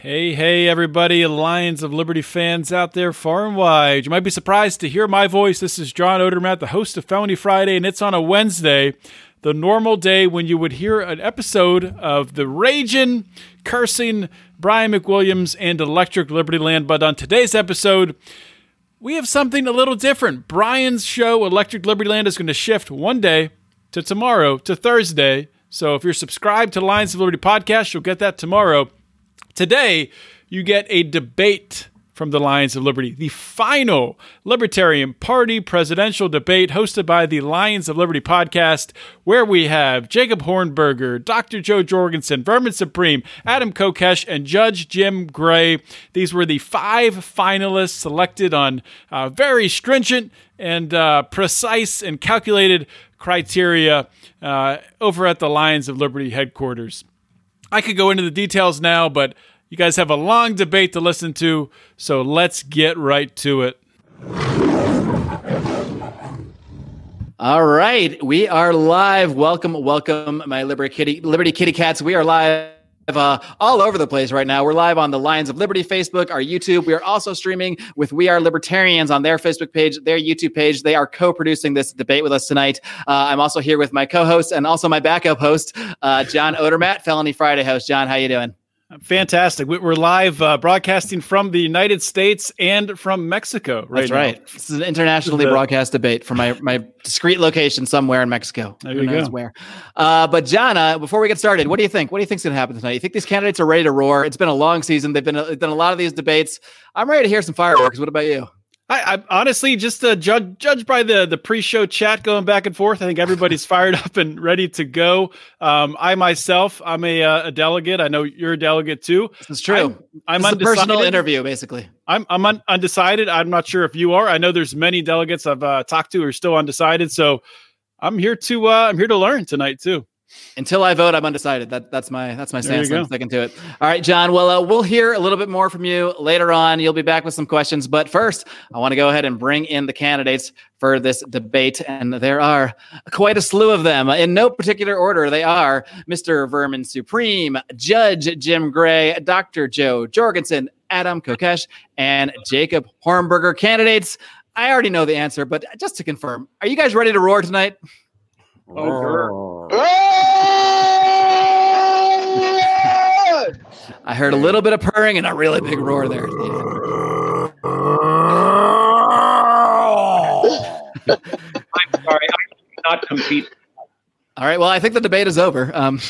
Hey, hey, everybody, Lions of Liberty fans out there far and wide. You might be surprised to hear my voice. This is John Odermatt, the host of Felony Friday, and it's on a Wednesday, the normal day when you would hear an episode of the raging, cursing Brian McWilliams and Electric Liberty Land. But on today's episode, we have something a little different. Brian's show, Electric Liberty Land, is going to shift one day to tomorrow, to Thursday. So if you're subscribed to Lions of Liberty podcast, you'll get that tomorrow. Today, you get a debate from the Lions of Liberty, the final Libertarian Party presidential debate hosted by the Lions of Liberty podcast, where we have Jacob Hornberger, Dr. Jo Jorgensen, Vermin Supreme, Adam Kokesh, and Judge Jim Gray. These were the five finalists selected on uh, very stringent and uh, precise and calculated criteria uh, over at the Lions of Liberty headquarters. I could go into the details now, but you guys have a long debate to listen to, so let's get right to it. All right, we are live. Welcome, welcome, my Liberty Kitty, Liberty Kitty Cats. We are live uh, all over the place right now. We're live on the Lions of Liberty Facebook, our YouTube. We are also streaming with We Are Libertarians on their Facebook page, their YouTube page. They are co-producing this debate with us tonight. Uh, I'm also here with my co-host and also my backup host, uh, John Odermatt, Felony Friday host. John, how you doing? Fantastic. We're live uh, broadcasting from the United States and from Mexico right That's right. Now. This is an internationally the, broadcast debate from my, my discreet location somewhere in Mexico. There Who you knows go. where. Uh, but John, uh, before we get started, what do you think? What do you think's going to happen tonight? You think these candidates are ready to roar? It's been a long season. They've been done a lot of these debates. I'm ready to hear some fireworks. What about you? I, I, honestly just uh, judge judge by the the pre-show chat going back and forth. I think everybody's fired up and ready to go. Um, I myself, I'm a, uh, a delegate. I know you're a delegate too. This is true. I'm, I'm a personal interview, basically. I'm I'm un- undecided. I'm not sure if you are. I know there's many delegates I've uh, talked to who are still undecided. So I'm here to uh, I'm here to learn tonight too. Until I vote, I'm undecided. That, that's my that's my stance. I'm sticking to it. All right, John. Well, uh, we'll hear a little bit more from you later on. You'll be back with some questions, but first, I want to go ahead and bring in the candidates for this debate, and there are quite a slew of them in no particular order. They are Mr. Vermin Supreme, Judge Jim Gray, Dr. Jo Jorgensen, Adam Kokesh, and Jacob Hornberger. Candidates. I already know the answer, but just to confirm, are you guys ready to roar tonight? Oh, I heard a little bit of purring and a really big roar there. I'm sorry, I cannot compete. All right. Well, I think the debate is over. Um,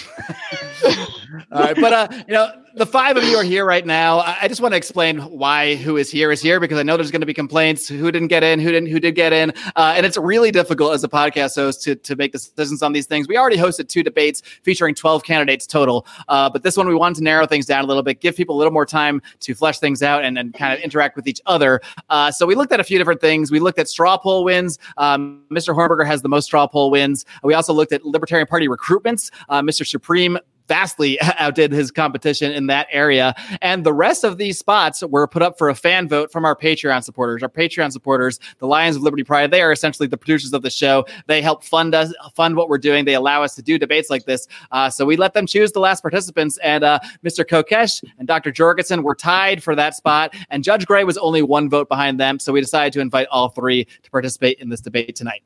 all right, but uh, you know, the five of you are here right now. I just want to explain why who is here is here because I know there's going to be complaints. Who didn't get in? Who didn't? Who did get in? Uh, and it's really difficult as a podcast host to to make decisions on these things. We already hosted two debates featuring 12 candidates total, uh, but this one we wanted to narrow things down a little bit, give people a little more time to flesh things out and, and kind of interact with each other. Uh, so we looked at a few different things. We looked at straw poll wins. Um, Mr. Hornberger has the most straw poll wins. We also looked at Libertarian Party recruitments. Uh, Mr. Supreme vastly outdid his competition in that area. And the rest of these spots were put up for a fan vote from our Patreon supporters. Our Patreon supporters, the Lions of Liberty Pride, they are essentially the producers of the show. They help fund us, fund what we're doing. They allow us to do debates like this. Uh, so we let them choose the last participants. And uh, Mr. Kokesh and Dr. Jorgensen were tied for that spot. And Judge Gray was only one vote behind them. So we decided to invite all three to participate in this debate tonight.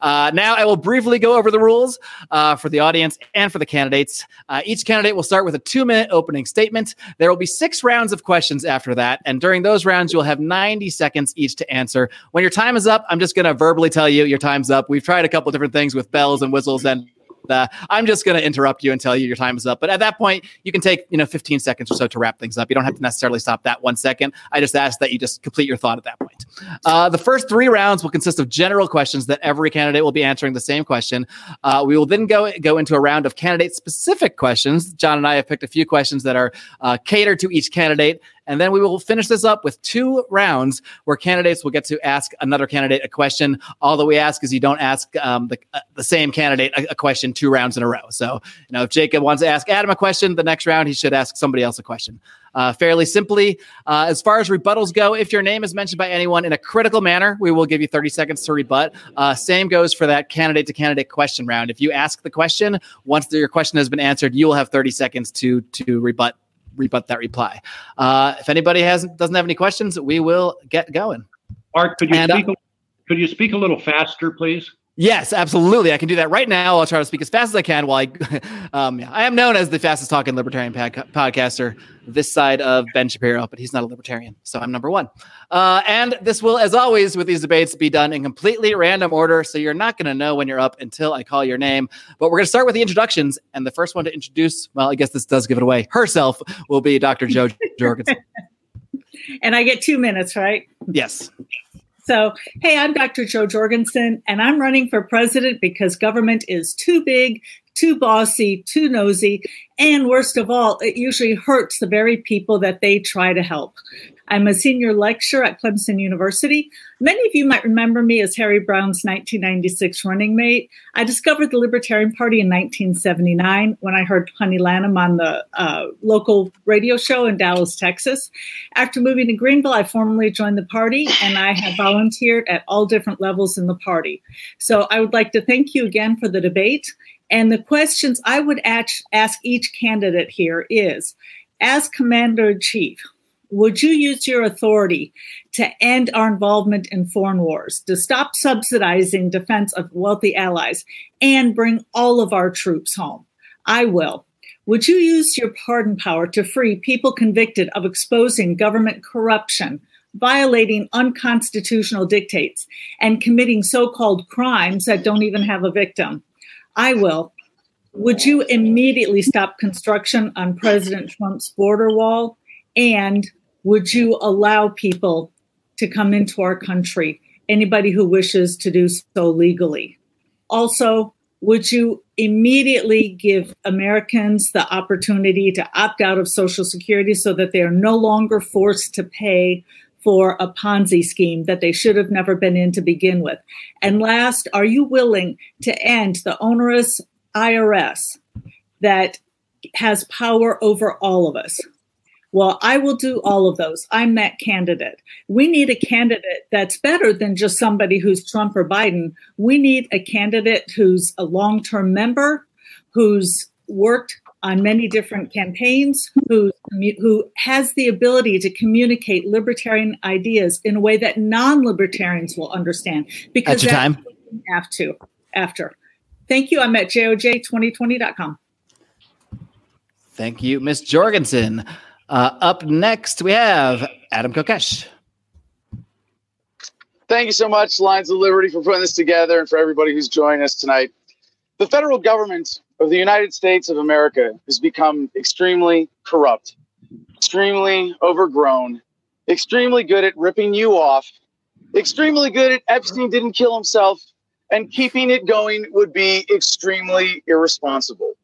Uh, now I will briefly go over the rules uh, for the audience and for the candidates. Each candidate will start with a two minute opening statement. There will be six rounds of questions after that. And during those rounds, you'll have 90 seconds each to answer. When your time is up, I'm just going to verbally tell you your time's up. We've tried a couple different things with bells and whistles and uh, I'm just going to interrupt you and tell you your time is up. But at that point, you can take you know 15 seconds or so to wrap things up. You don't have to necessarily stop that one second. I just ask that you just complete your thought at that point. Uh, the first three rounds will consist of general questions that every candidate will be answering the same question. Uh, we will then go go into a round of candidate specific questions. John and I have picked a few questions that are uh, catered to each candidate and then we will finish this up with two rounds where candidates will get to ask another candidate a question. All that we ask is you don't ask um, the, uh, the same candidate a, a, question two rounds in a row. So, you know, if Jacob wants to ask Adam a question, the next round he should ask somebody else a question. Uh, fairly simply, uh, as far as rebuttals go, if your name is mentioned by anyone in a critical manner, we will give you 30 seconds to rebut. Uh, same goes for that candidate to candidate question round. If you ask the question, once your question has been answered, you will have 30 seconds to to rebut rebut that reply. Uh, if anybody has doesn't have any questions, we will get going. Art, could you And, uh, speak? a, could you speak a little faster, please? Yes, absolutely. I can do that right now. I'll try to speak as fast as I can. While I, um, yeah, I am known as the fastest talking libertarian pod- podcaster this side of Ben Shapiro, but he's not a libertarian, so I'm number one. Uh, and this will, as always, with these debates, be done in completely random order. So you're not going to know when you're up until I call your name. But we're going to start with the introductions, and the first one to introduce, well, I guess this does give it away, herself will be Dr. Jo Jorgensen. and I get two minutes, right? Yes. So, hey, I'm Dr. Jo Jorgensen, and I'm running for president because government is too big, too bossy, too nosy, and worst of all, it usually hurts the very people that they try to help. I'm a senior lecturer at Clemson University. Many of you might remember me as Harry Browne's 1996 running mate. I discovered the Libertarian Party in 1979 when I heard Honey Lanham on the uh, local radio show in Dallas, Texas. After moving to Greenville, I formally joined the party and I have volunteered at all different levels in the party. So I would like to thank you again for the debate. And the questions I would ask, ask each candidate here is as commander in chief, would you use your authority to end our involvement in foreign wars, to stop subsidizing defense of wealthy allies, and bring all of our troops home? I will. Would you use your pardon power to free people convicted of exposing government corruption, violating unconstitutional dictates, and committing so called crimes that don't even have a victim? I will. Would you immediately stop construction on President Trump's border wall? And would you allow people to come into our country, anybody who wishes to do so legally? Also, would you immediately give Americans the opportunity to opt out of Social Security so that they are no longer forced to pay for a Ponzi scheme that they should have never been in to begin with? And last, are you willing to end the onerous IRS that has power over all of us? Well, I will do all of those. I'm that candidate. We need a candidate that's better than just somebody who's Trump or Biden. We need a candidate who's a long term member, who's worked on many different campaigns, who, who has the ability to communicate libertarian ideas in a way that non libertarians will understand. That's Because your that's time. what we have to after. Thank you. I'm at joj2020.com. Thank you, Miss Jorgensen. Uh, up next, we have Adam Kokesh. Thank you so much, Lions of Liberty, for putting this together and for everybody who's joining us tonight. The federal government of the United States of America has become extremely corrupt, extremely overgrown, extremely good at ripping you off, extremely good at Epstein didn't kill himself, and keeping it going would be extremely irresponsible.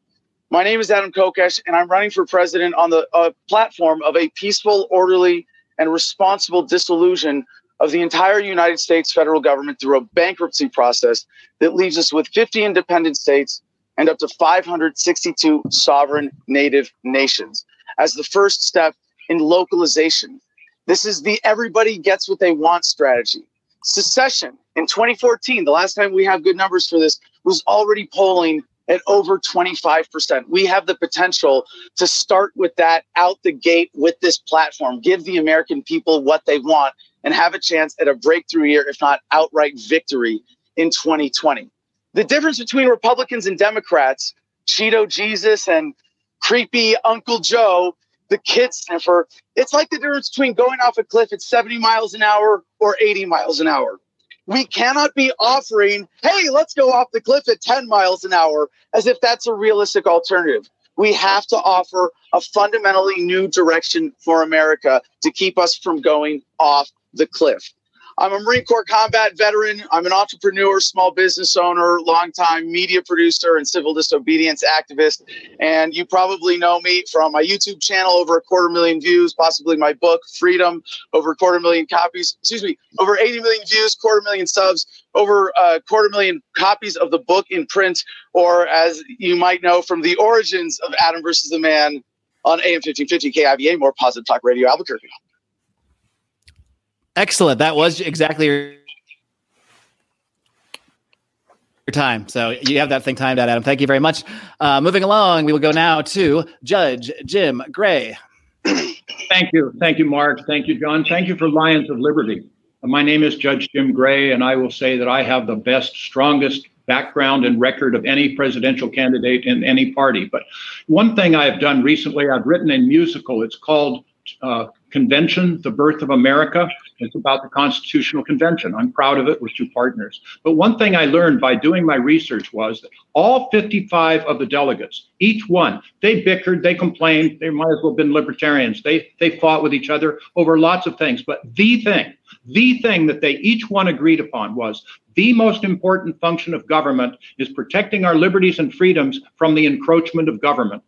My name is Adam Kokesh, and I'm running for president on the uh, platform of a peaceful, orderly, and responsible dissolution of the entire United States federal government through a bankruptcy process that leaves us with 50 independent states and up to 562 sovereign native nations as the first step in localization. This is the everybody gets what they want strategy. Secession in 2014, the last time we have good numbers for this, was already polling at over 25%. We have the potential to start with that out the gate with this platform, give the American people what they want, and have a chance at a breakthrough year, if not outright victory in 2020. The difference between Republicans and Democrats, Cheeto Jesus and creepy Uncle Joe, the kid sniffer, it's like the difference between going off a cliff at 70 miles an hour or 80 miles an hour. We cannot be offering, hey, let's go off the cliff at 10 miles an hour as if that's a realistic alternative. We have to offer a fundamentally new direction for America to keep us from going off the cliff. I'm a Marine Corps combat veteran. I'm an entrepreneur, small business owner, longtime media producer, and civil disobedience activist. And you probably know me from my YouTube channel, over a quarter million views, possibly my book, Freedom, over a quarter million copies, excuse me, over 80 million views, quarter million subs, over a quarter million copies of the book in print, or as you might know from the origins of Adam versus the Man on AM 1550 KIVA, more positive talk radio, Albuquerque. Excellent. That was exactly your, time. So you have that thing timed out, Adam. Thank you very much. Uh, moving along, we will go now to Judge Jim Gray. Thank you. Thank you, Marc. Thank you, John. Thank you for Lions of Liberty. My name is Judge Jim Gray, and I will say that I have the best, strongest background and record of any presidential candidate in any party. But one thing I have done recently, I've written a musical. It's called uh, Convention, The Birth of America. It's about the Constitutional Convention. I'm proud of it. We're two partners. But one thing I learned by doing my research was that all 55 of the delegates, each one, they bickered, they complained, they might as well have been libertarians. They they fought with each other over lots of things. But the thing, the thing that they each one agreed upon was the most important function of government is protecting our liberties and freedoms from the encroachment of government.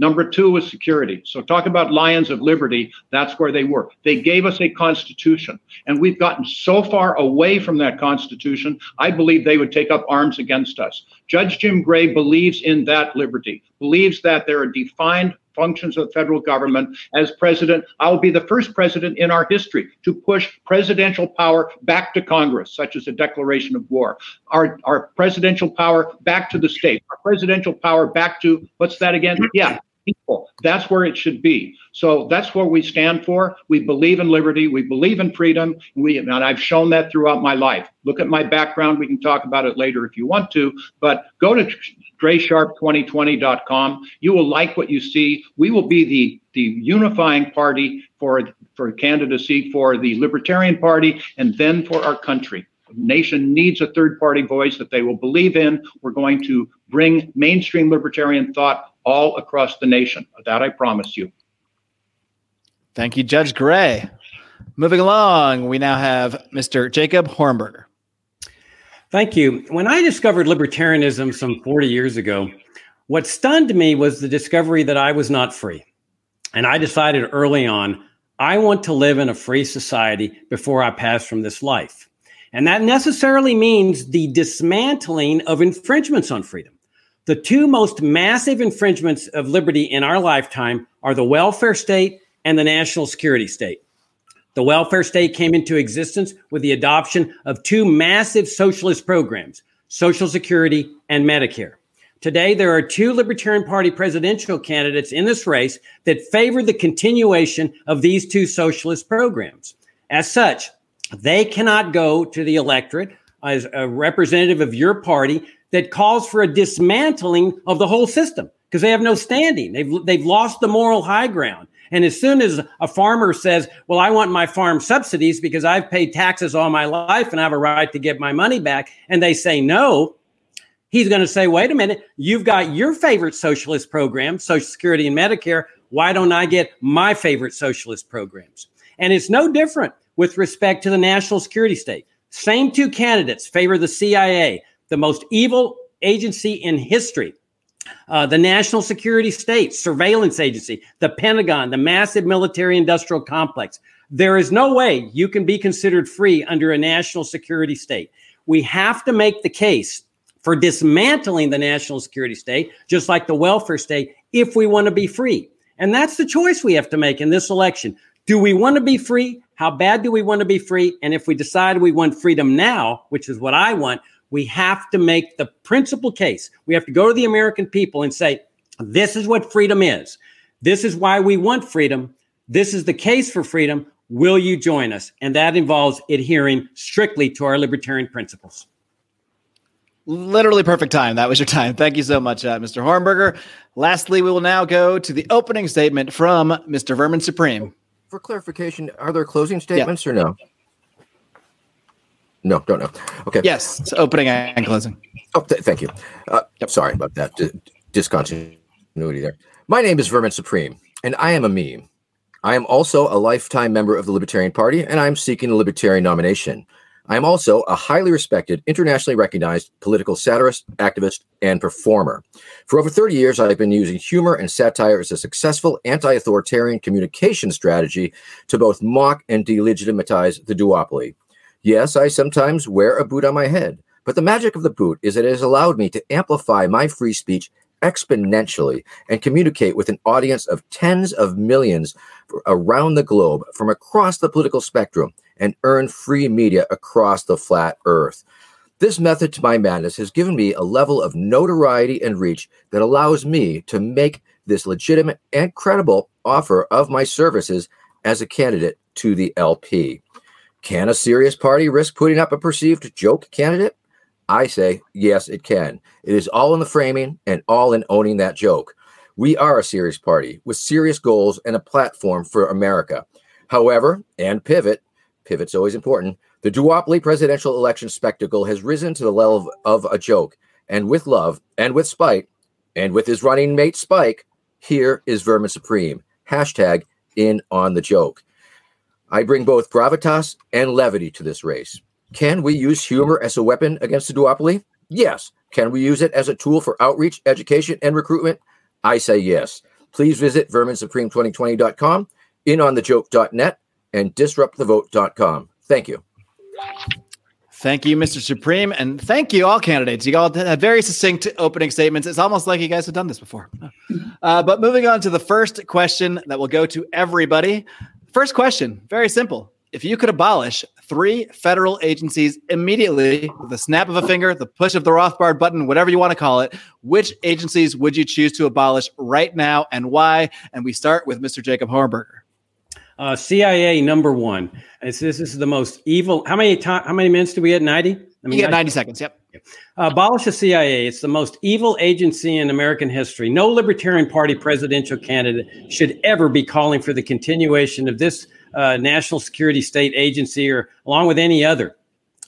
Number two was security. So talk about Lions of Liberty. That's where they were. They gave us a constitution, and we've gotten so far away from that constitution. I believe they would take up arms against us. Judge Jim Gray believes in that liberty, believes that there are defined functions of the federal government. As president, I will be the first president in our history to push presidential power back to Congress, such as a declaration of war. Our, our presidential power back to the state, our presidential power back to, what's that again? Yeah, people. That's where it should be. So that's what we stand for. We believe in liberty. We believe in freedom. We and I've shown that throughout my life. Look at my background. We can talk about it later if you want to. But go to graysharpe2020.com. You will like what you see. We will be the the unifying party for for candidacy for the Libertarian Party and then for our country. Nation needs a third party voice that they will believe in. We're going to bring mainstream libertarian thought all across the nation. That I promise you. Thank you, Judge Gray. Moving along, we now have Mr. Jacob Hornberger. Thank you. When I discovered libertarianism some 40 years ago, what stunned me was the discovery that I was not free. And I decided early on, I want to live in a free society before I pass from this life. And that necessarily means the dismantling of infringements on freedom. The two most massive infringements of liberty in our lifetime are the welfare state and the national security state. The welfare state came into existence with the adoption of two massive socialist programs, Social Security and Medicare. Today, there are two Libertarian Party presidential candidates in this race that favor the continuation of these two socialist programs. As such, they cannot go to the electorate as a representative of your party that calls for a dismantling of the whole system because they have no standing. They've, they've lost the moral high ground. And as soon as a farmer says, Well, I want my farm subsidies because I've paid taxes all my life and I have a right to get my money back, and they say no, he's going to say, Wait a minute, you've got your favorite socialist program, Social Security and Medicare. Why don't I get my favorite socialist programs? And it's no different with respect to the national security state. Same two candidates favor the CIA, the most evil agency in history uh, the national security state, surveillance agency, the Pentagon, the massive military industrial complex. There is no way you can be considered free under a national security state. We have to make the case for dismantling the national security state, just like the welfare state, if we want to be free. And that's the choice we have to make in this election. Do we want to be free? How bad do we want to be free? And if we decide we want freedom now, which is what I want, we have to make the principal case. We have to go to the American people and say, this is what freedom is. This is why we want freedom. This is the case for freedom. Will you join us? And that involves adhering strictly to our libertarian principles. Literally perfect time. That was your time. Thank you so much, uh, Mr. Hornberger. Lastly, we will now go to the opening statement from Mr. Vermin Supreme. For clarification, are there closing statements yeah. or no? No, don't know. Okay. Yes, it's opening and closing. Oh, th- thank you. Uh, yep. Sorry about that D- discontinuity there. My name is Vermin Supreme, and I am a meme. I am also a lifetime member of the Libertarian Party, and I am seeking a Libertarian nomination. I am also a highly respected, internationally recognized political satirist, activist, and performer. For over 30 years, I have been using humor and satire as a successful anti authoritarian communication strategy to both mock and delegitimize the duopoly. Yes, I sometimes wear a boot on my head, but the magic of the boot is that it has allowed me to amplify my free speech exponentially and communicate with an audience of tens of millions around the globe from across the political spectrum and earn free media across the flat earth. This method to my madness has given me a level of notoriety and reach that allows me to make this legitimate and credible offer of my services as a candidate to the LP. Can a serious party risk putting up a perceived joke candidate? I say, yes, it can. It is all in the framing and all in owning that joke. We are a serious party with serious goals and a platform for America. However, and pivot, pivot's always important, the duopoly presidential election spectacle has risen to the level of, of a joke. And with love and with spite and with his running mate Spike, here is Vermin Supreme. Hashtag in on the joke. I bring both gravitas and levity to this race. Can we use humor as a weapon against the duopoly? Yes. Can we use it as a tool for outreach, education, and recruitment? I say yes. Please visit verminsupreme2020.com, inonthejoke.net, and disruptthevote.com. Thank you. Thank you, Mr. Supreme, and thank you, all candidates. You all had very succinct opening statements. It's almost like you guys have done this before. Uh, but moving on to the first question that will go to everybody. First question, very simple. If you could abolish three federal agencies immediately with a snap of a finger, the push of the Rothbard button, whatever you want to call it, which agencies would you choose to abolish right now and why? And we start with Mr. Jacob Hornberger. Uh, CIA number one. It's, this is the most evil. How many time? How many minutes do we get? Ninety. I mean, you get ninety seconds. Yep. Uh, abolish the CIA. It's the most evil agency in American history. No Libertarian Party presidential candidate should ever be calling for the continuation of this uh, national security state agency or along with any other.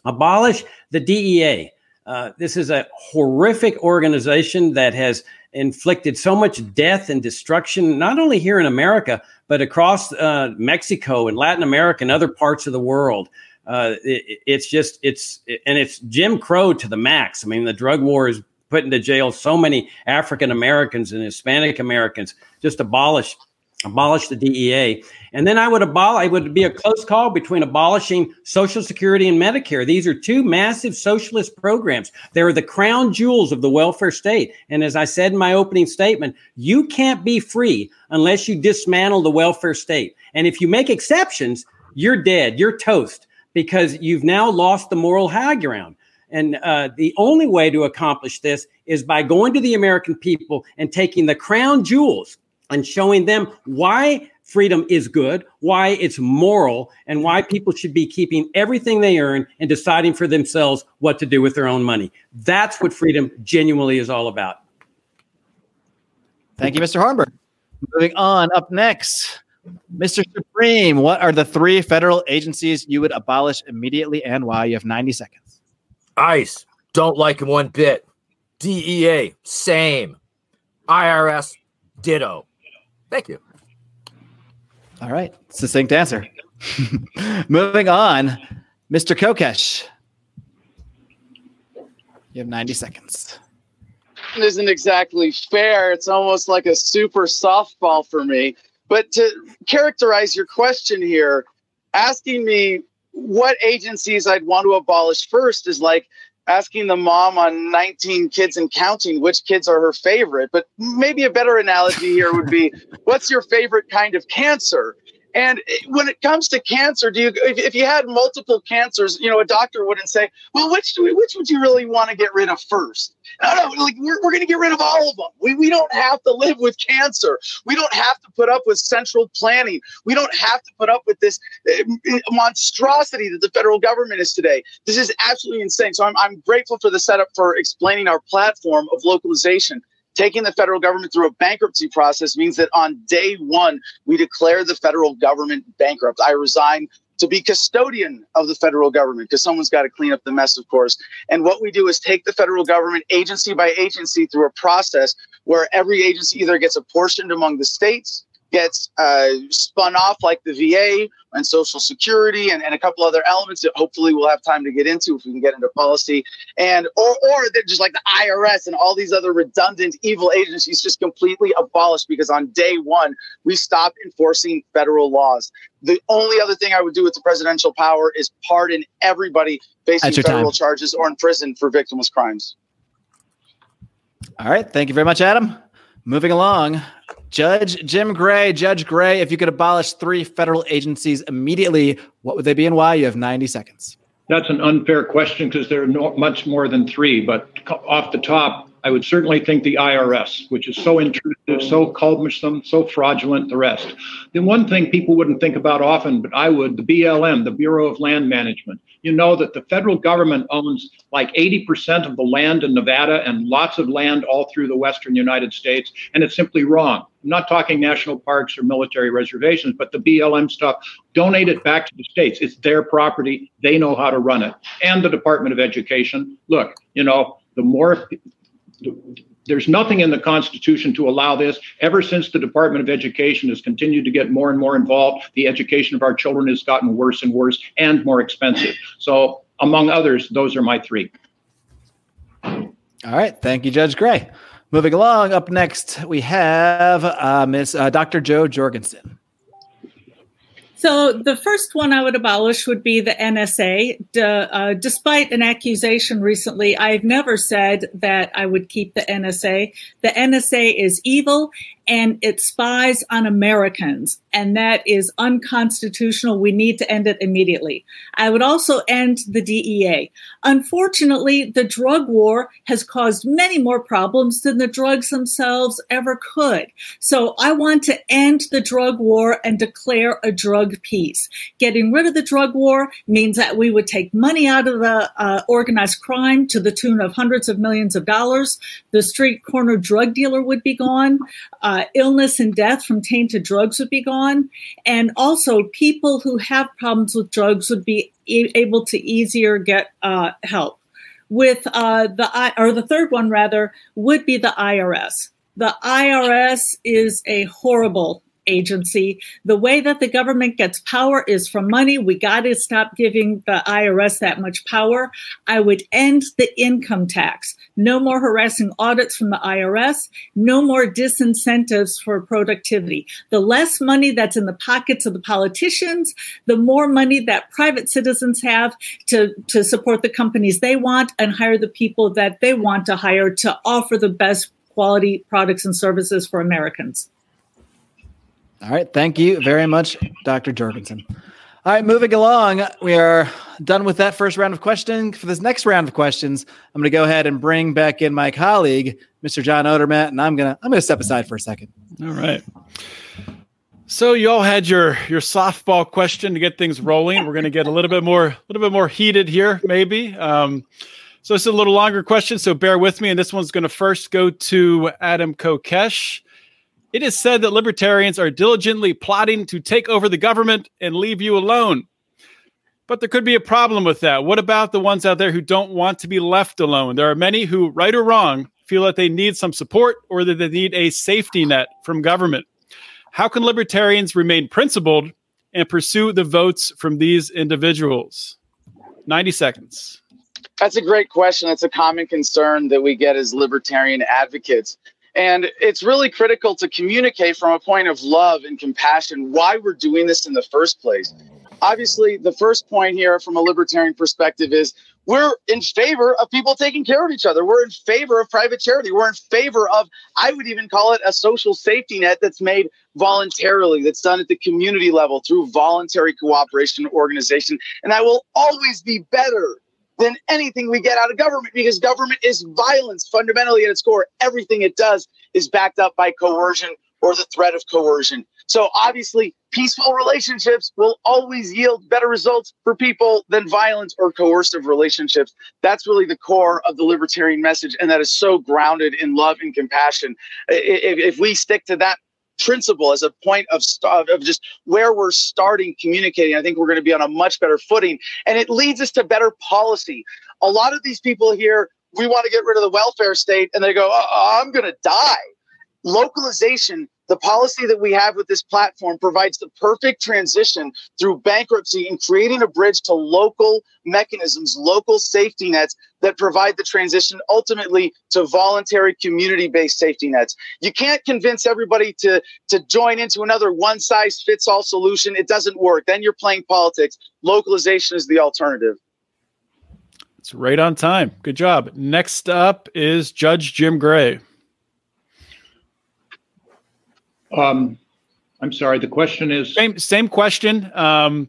Abolish the DEA. Uh, this is a horrific organization that has inflicted so much death and destruction, not only here in America, but across uh, Mexico and Latin America and other parts of the world. Uh, it, it's just it's and it's Jim Crow to the max. I mean, the drug war is put into jail so many African Americans and Hispanic Americans. Just abolish abolish the DEA. And then I would abolish, it would be a close call between abolishing Social Security and Medicare. These are two massive socialist programs. They're the crown jewels of the welfare state. And as I said in my opening statement, you can't be free unless you dismantle the welfare state. And if you make exceptions, you're dead, you're toast because you've now lost the moral high ground. And uh, the only way to accomplish this is by going to the American people and taking the crown jewels and showing them why freedom is good, why it's moral, and why people should be keeping everything they earn and deciding for themselves what to do with their own money. That's what freedom genuinely is all about. Thank you, Mr. Hornberger. Moving on, up next, Mr. Supreme, what are the three federal agencies you would abolish immediately and why? You have 90 seconds. ICE, don't like him one bit. DEA, same. IRS, ditto. Thank you. All right. Succinct answer. Moving on, Mr. Kokesh. You have 90 seconds. It isn't exactly fair. It's almost like a super softball for me. But to characterize your question here, asking me what agencies I'd want to abolish first is like asking the mom on 19 kids and counting which kids are her favorite. But maybe a better analogy here would be what's your favorite kind of cancer? And when it comes to cancer, do you if, if you had multiple cancers, you know, a doctor wouldn't say, well, which do we, which would you really want to get rid of first? No, no, like we're, we're going to get rid of all of them. We, we don't have to live with cancer. We don't have to put up with central planning. We don't have to put up with this uh, monstrosity that the federal government is today. This is absolutely insane. So I'm, I'm grateful for the setup for explaining our platform of localization. Taking the federal government through a bankruptcy process means that on day one, we declare the federal government bankrupt. I resign to be custodian of the federal government because someone's got to clean up the mess, of course. And what we do is take the federal government agency by agency through a process where every agency either gets apportioned among the states gets uh, spun off like the VA and Social Security and, and a couple other elements that hopefully we'll have time to get into if we can get into policy. And or or that just like the IRS and all these other redundant evil agencies just completely abolished because on day one we stopped enforcing federal laws. The only other thing I would do with the presidential power is pardon everybody facing federal time. charges or in prison for victimless crimes. All right. Thank you very much, Adam. Moving along, Judge Jim Gray. Judge Gray, if you could abolish three federal agencies immediately, what would they be and why? You have 90 seconds. That's an unfair question because there are no, much more than three. But off the top, I would certainly think the IRS, which is so intrusive, so cumbersome, so fraudulent, the rest. The one thing people wouldn't think about often, but I would, the BLM, the Bureau of Land Management. You know that the federal government owns like 80% of the land in Nevada and lots of land all through the western United States, and it's simply wrong. I'm not talking national parks or military reservations, but the BLM stuff, donate it back to the states. It's their property. They know how to run it. And the Department of Education. Look, you know, the more there's nothing in the Constitution to allow this. Ever since the Department of Education has continued to get more and more involved, the education of our children has gotten worse and worse and more expensive. So, among others, those are my three. All right. Thank you, Judge Gray. Moving along, up next, we have uh, Miss uh, Dr. Jo Jorgensen. So the first one I would abolish would be the NSA. D- uh, despite an accusation recently, I've never said that I would keep the NSA. The NSA is evil and it spies on Americans, and that is unconstitutional. We need to end it immediately. I would also end the DEA. Unfortunately, the drug war has caused many more problems than the drugs themselves ever could. So I want to end the drug war and declare a drug peace. Getting rid of the drug war means that we would take money out of the uh, organized crime to the tune of hundreds of millions of dollars. The street corner drug dealer would be gone. Uh, uh, illness and death from tainted drugs would be gone. And also, people who have problems with drugs would be e- able to easier get uh, help. With uh, the or the third one rather would be the IRS. The IRS is a horrible agency. The way that the government gets power is from money. We got to stop giving the IRS that much power. I would end the income tax. No more harassing audits from the IRS. No more disincentives for productivity. The less money that's in the pockets of the politicians, the more money that private citizens have to, to support the companies they want and hire the people that they want to hire to offer the best quality products and services for Americans. All right. Thank you very much, Dr. Jorgensen. All right, moving along, we are done with that first round of questioning. For this next round of questions, I'm going to go ahead and bring back in my colleague, Mr. John Odermatt, and I'm gonna I'm gonna step aside for a second. All right. So you all had your your softball question to get things rolling. We're going to get a little bit more a little bit more heated here, maybe. Um, so it's a little longer question, so bear with me. And this one's going to first go to Adam Kokesh. It is said that libertarians are diligently plotting to take over the government and leave you alone. But there could be a problem with that. What about the ones out there who don't want to be left alone? There are many who, right or wrong, feel that they need some support or that they need a safety net from government. How can libertarians remain principled and pursue the votes from these individuals? 90 seconds. That's a great question. It's a common concern that we get as libertarian advocates. And it's really critical to communicate from a point of love and compassion why we're doing this in the first place. Obviously, the first point here from a libertarian perspective is we're in favor of people taking care of each other. We're in favor of private charity. We're in favor of, I would even call it a social safety net that's made voluntarily, that's done at the community level through voluntary cooperation and organization. And that will always be better than anything we get out of government because government is violence fundamentally at its core. Everything it does is backed up by coercion or the threat of coercion. So obviously, peaceful relationships will always yield better results for people than violent or coercive relationships. That's really the core of the libertarian message, and that is so grounded in love and compassion. If, if we stick to that principle as a point of of just where we're starting communicating i think we're going to be on a much better footing. And it leads us to better policy. A lot of these people here we want to get rid of the welfare state and they go oh, i'm going to die. Localization the policy that we have with this platform provides the perfect transition through bankruptcy and creating a bridge to local mechanisms, local safety nets that provide the transition ultimately to voluntary community based safety nets. You can't convince everybody to, to join into another one size fits all solution. It doesn't work. Then you're playing politics. Localization is the alternative. It's right on time. Good job. Next up is Judge Jim Gray. Um, I'm sorry. The question is same same question. Um,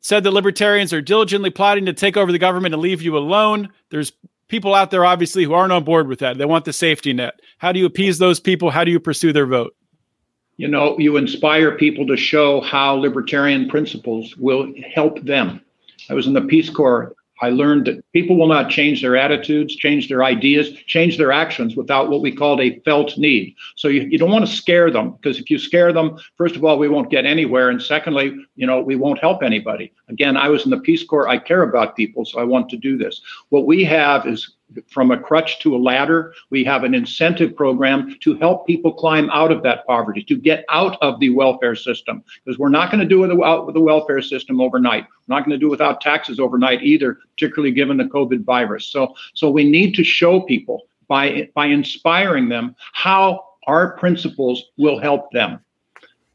said the libertarians are diligently plotting to take over the government and leave you alone. There's people out there, obviously, who aren't on board with that. They want the safety net. How do you appease those people? How do you pursue their vote? You know, you inspire people to show how libertarian principles will help them. I was in the Peace Corps I learned that people will not change their attitudes, change their ideas, change their actions without what we called a felt need. So you, you don't want to scare them because if you scare them, first of all, we won't get anywhere. And secondly, you know, we won't help anybody. Again, I was in the Peace Corps. I care about people, so I want to do this. What we have is from a crutch to a ladder. We have an incentive program to help people climb out of that poverty, to get out of the welfare system, because we're not going to do it without the welfare system overnight. We're not going to do it without taxes overnight either, particularly given the COVID virus. So, so we need to show people by by inspiring them how our principles will help them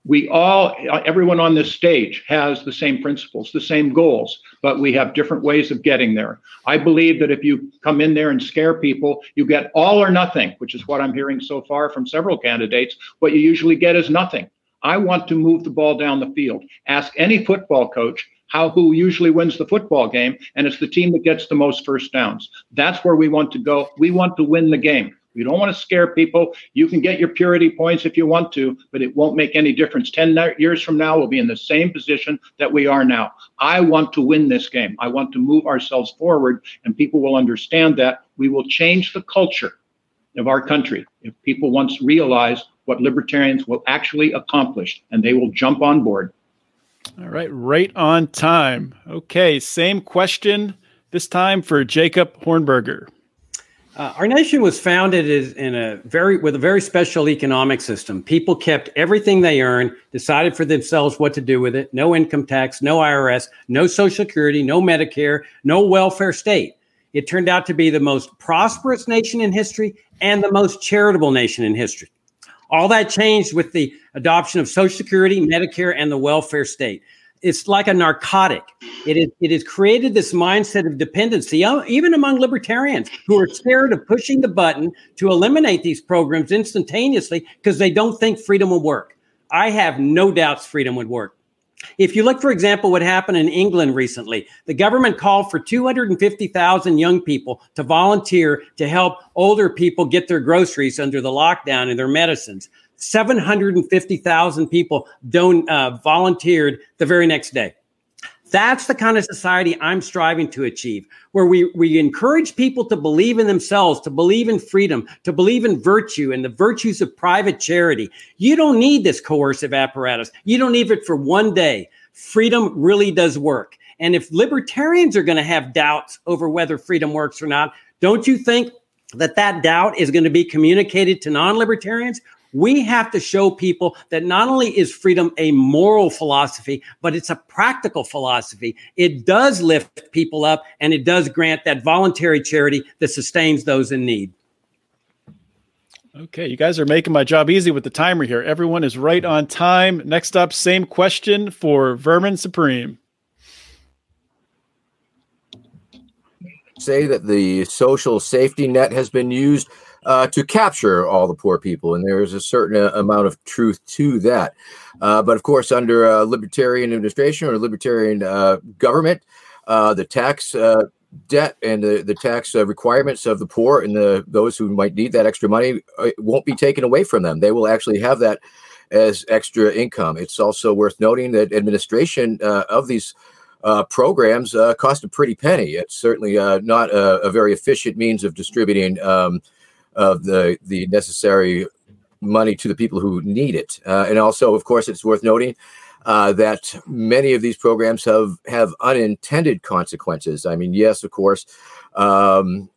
we all everyone on this stage has the same principles the same goals but we have different ways of getting there. I believe that if you come in there and scare people you get all or nothing which is what i'm hearing so far from several candidates what you usually get is nothing. I want to move the ball down the field. Ask any football coach how who usually wins the football game and it's the team that gets the most first downs. That's where we want to go. We want to win the game you don't want to scare people. You can get your purity points if you want to, but it won't make any difference. 10 years from now, we'll be in the same position that we are now. I want to win this game. I want to move ourselves forward, and people will understand that. We will change the culture of our country if people once realize what libertarians will actually accomplish, and they will jump on board. All right, right on time. Okay, same question this time for Jacob Hornberger. Uh, our nation was founded in a very with a very special economic system. People kept everything they earned, decided for themselves what to do with it. No income tax, no IRS, no Social Security, no Medicare, no welfare state. It turned out to be the most prosperous nation in history and the most charitable nation in history. All that changed with the adoption of Social Security, Medicare, and the welfare state it's like a narcotic. It is, it has created this mindset of dependency, uh, even among libertarians who are scared of pushing the button to eliminate these programs instantaneously because they don't think freedom will work. I have no doubts freedom would work. If you look, for example, what happened in England recently, the government called for 250,000 young people to volunteer to help older people get their groceries under the lockdown and their medicines. 750,000 people don't uh, volunteered the very next day. That's the kind of society I'm striving to achieve, where we, we encourage people to believe in themselves, to believe in freedom, to believe in virtue and the virtues of private charity. You don't need this coercive apparatus. You don't need it for one day. Freedom really does work. And if libertarians are going to have doubts over whether freedom works or not, don't you think that that doubt is going to be communicated to non libertarians? We have to show people that not only is freedom a moral philosophy, but it's a practical philosophy. It does lift people up and it does grant that voluntary charity that sustains those in need. Okay, you guys are making my job easy with the timer here. Everyone is right on time. Next up, same question for Vermin Supreme. Say that the social safety net has been used uh, to capture all the poor people, and there is a certain uh, amount of truth to that. Uh, but of course, under a libertarian administration or libertarian uh, government, uh, the tax uh, debt and the, the tax requirements of the poor and the those who might need that extra money won't be taken away from them. They will actually have that as extra income. It's also worth noting that administration of these uh, programs uh, cost a pretty penny. It's certainly uh, not a, a, very efficient means of distributing um, of the the necessary money to the people who need it. Uh, and also, of course, it's worth noting uh, that many of these programs have have unintended consequences. I mean, yes, of course. Um,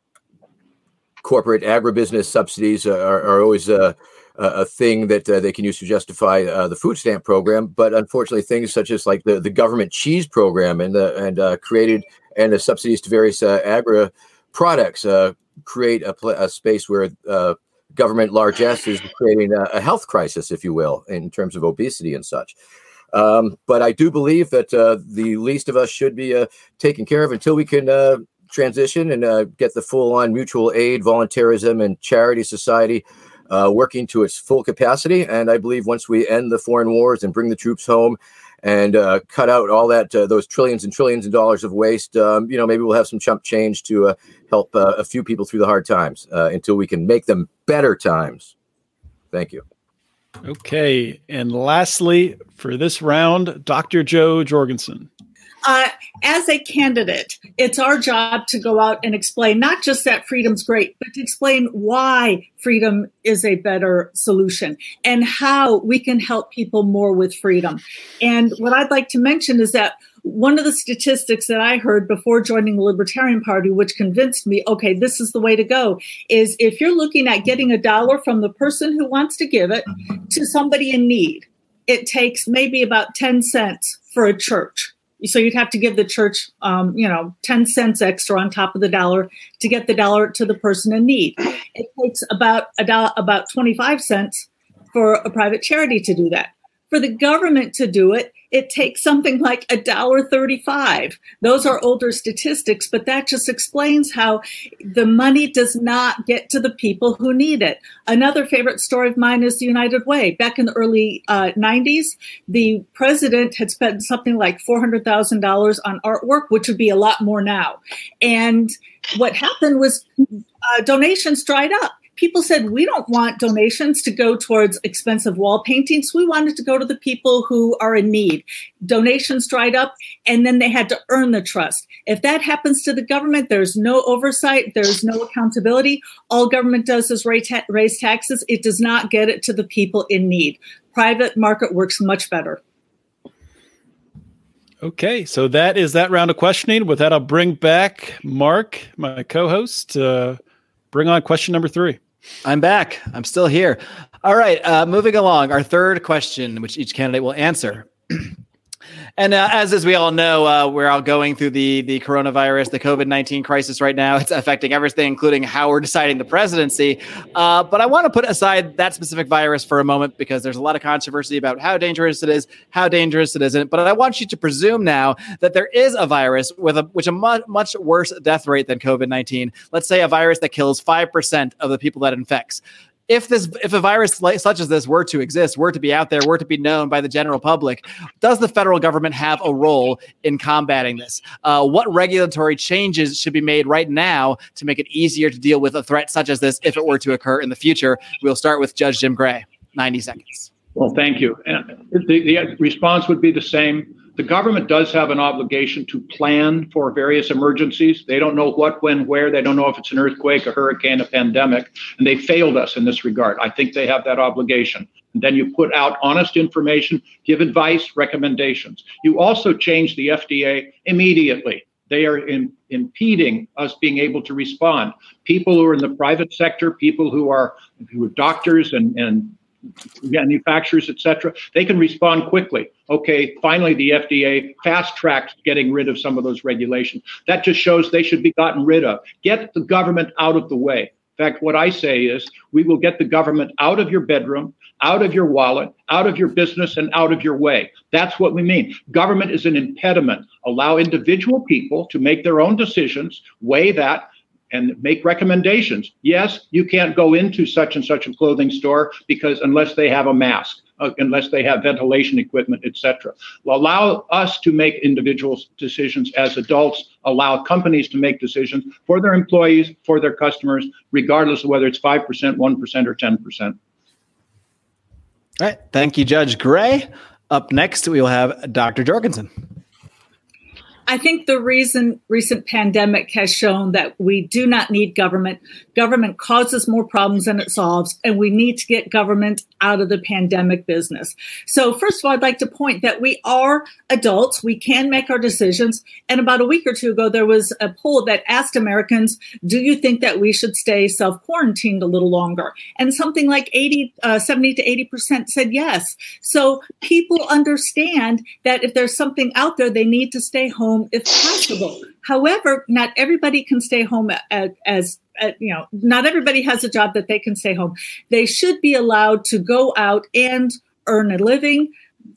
corporate agribusiness subsidies are, are always a, a thing that uh, they can use to justify uh, the food stamp program. But unfortunately, things such as like the, the government cheese program and the and uh, created and the subsidies to various uh, agri products uh, create a, pl- a space where uh, government largesse is creating a, a, health crisis, if you will, in terms of obesity and such. Um, but I do believe that uh, the least of us should be uh, taken care of until we can uh, transition and uh, get the full on mutual aid, voluntarism, and charity society uh, working to its full capacity. And I believe once we end the foreign wars and bring the troops home and uh, cut out all that uh, those trillions and trillions of dollars of waste, um, you know, maybe we'll have some chump change to uh, help uh, a few people through the hard times uh, until we can make them better times. Thank you. Okay, and lastly, for this round, Dr. Jo Jorgensen. Uh, as a candidate, it's our job to go out and explain not just that freedom's great, but to explain why freedom is a better solution and how we can help people more with freedom. And what I'd like to mention is that one of the statistics that I heard before joining the Libertarian Party, which convinced me, okay, this is the way to go, is if you're looking at getting a dollar from the person who wants to give it to somebody in need, it takes maybe about 10 cents for a church so you'd have to give the church um, you know 10 cents extra on top of the dollar to get the dollar to the person in need. It takes about a about 25 cents for a private charity to do that. For the government to do it it takes something like a dollar 35 those are older statistics but that just explains how the money does not get to the people who need it. Another favorite story of mine is the united way. Back in the early uh, 90s the president had spent something like $400000 on artwork which would be a lot more now. And what happened was uh, donations dried up people said we don't want donations to go towards expensive wall paintings. We wanted to go to the people who are in need. Donations dried up, and then they had to earn the trust. If that happens to the government, there's no oversight, there's no accountability. All government does is raise taxes. It does not get it to the people in need. Private market works much better. Okay, so that is that round of questioning. With that, I'll bring back Marc, my co-host. Uh, bring on question number three. I'm back. I'm still here. All right. Uh, moving along, our third question, which each candidate will answer. And uh, as as we all know, uh, we're all going through the the coronavirus, the COVID nineteen crisis right now. It's affecting everything, including how we're deciding the presidency. Uh, but I want to put aside that specific virus for a moment because there's a lot of controversy about how dangerous it is, how dangerous it isn't. But I want you to presume now that there is a virus with a which a much much worse death rate than COVID nineteen. Let's say a virus that kills five percent of the people that infects if this if a virus like, such as this were to exist were to be out there were to be known by the general public does the federal government have a role in combating this? Uh, what regulatory changes should be made right now to make it easier to deal with a threat such as this if it were to occur in the future? We'll start with judge jim gray. 90 seconds. Well thank you. And the, the response would be the same the government does have an obligation to plan for various emergencies. They don't know what, when, where. They don't know if it's an earthquake, a hurricane, a pandemic, and they failed us in this regard. I think they have that obligation. And then you put out honest information, give advice, recommendations. You also change the FDA immediately. They are in, impeding us being able to respond. People who are in the private sector, people who are who are doctors and, and manufacturers, et cetera, they can respond quickly. Okay, finally, the FDA fast tracked getting rid of some of those regulations. That just shows they should be gotten rid of. Get the government out of the way. In fact, what I say is we will get the government out of your bedroom, out of your wallet, out of your business, and out of your way. That's what we mean. Government is an impediment. Allow individual people to make their own decisions, weigh that, and make recommendations. Yes, you can't go into such and such a clothing store because unless they have a mask, uh, unless they have ventilation equipment, etc. Allow us to make individual decisions as adults. Allow companies to make decisions for their employees, for their customers, regardless of whether it's five percent, one percent, or ten percent. All right. Thank you, Judge Gray. Up next, we will have Dr. Jorgensen. I think the reason recent pandemic has shown that we do not need government. Government causes more problems than it solves, and we need to get government out of the pandemic business. So, first of all, I'd like to point that we are adults. We can make our decisions. And about a week or two ago, there was a poll that asked Americans, Do you think that we should stay self quarantined a little longer? And something like 80, uh, 70 to 80% said yes. So, people understand that if there's something out there, they need to stay home home if possible. However, not everybody can stay home as, as you know, not everybody has a job that they can stay home. They should be allowed to go out and earn a living.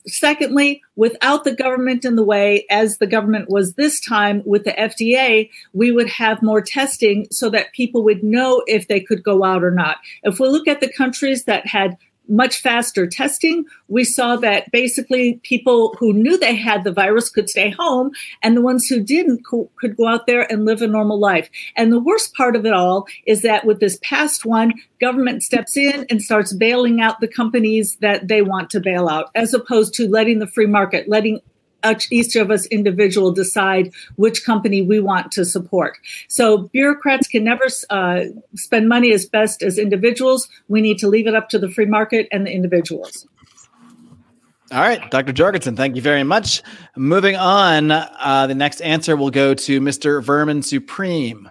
Secondly, without the government in the way, as the government was this time with the FDA, we would have more testing so that people would know if they could go out or not. If we look at the countries that had much faster testing. We saw that basically people who knew they had the virus could stay home, and the ones who didn't could go out there and live a normal life. And the worst part of it all is that with this past one, government steps in and starts bailing out the companies that they want to bail out, as opposed to letting the free market, letting each of us individual decide which company we want to support. So bureaucrats can never uh, spend money as best as individuals. We need to leave it up to the free market and the individuals. All right, Dr. Jorgensen, thank you very much. Moving on, uh, the next answer will go to Mr. Vermin Supreme.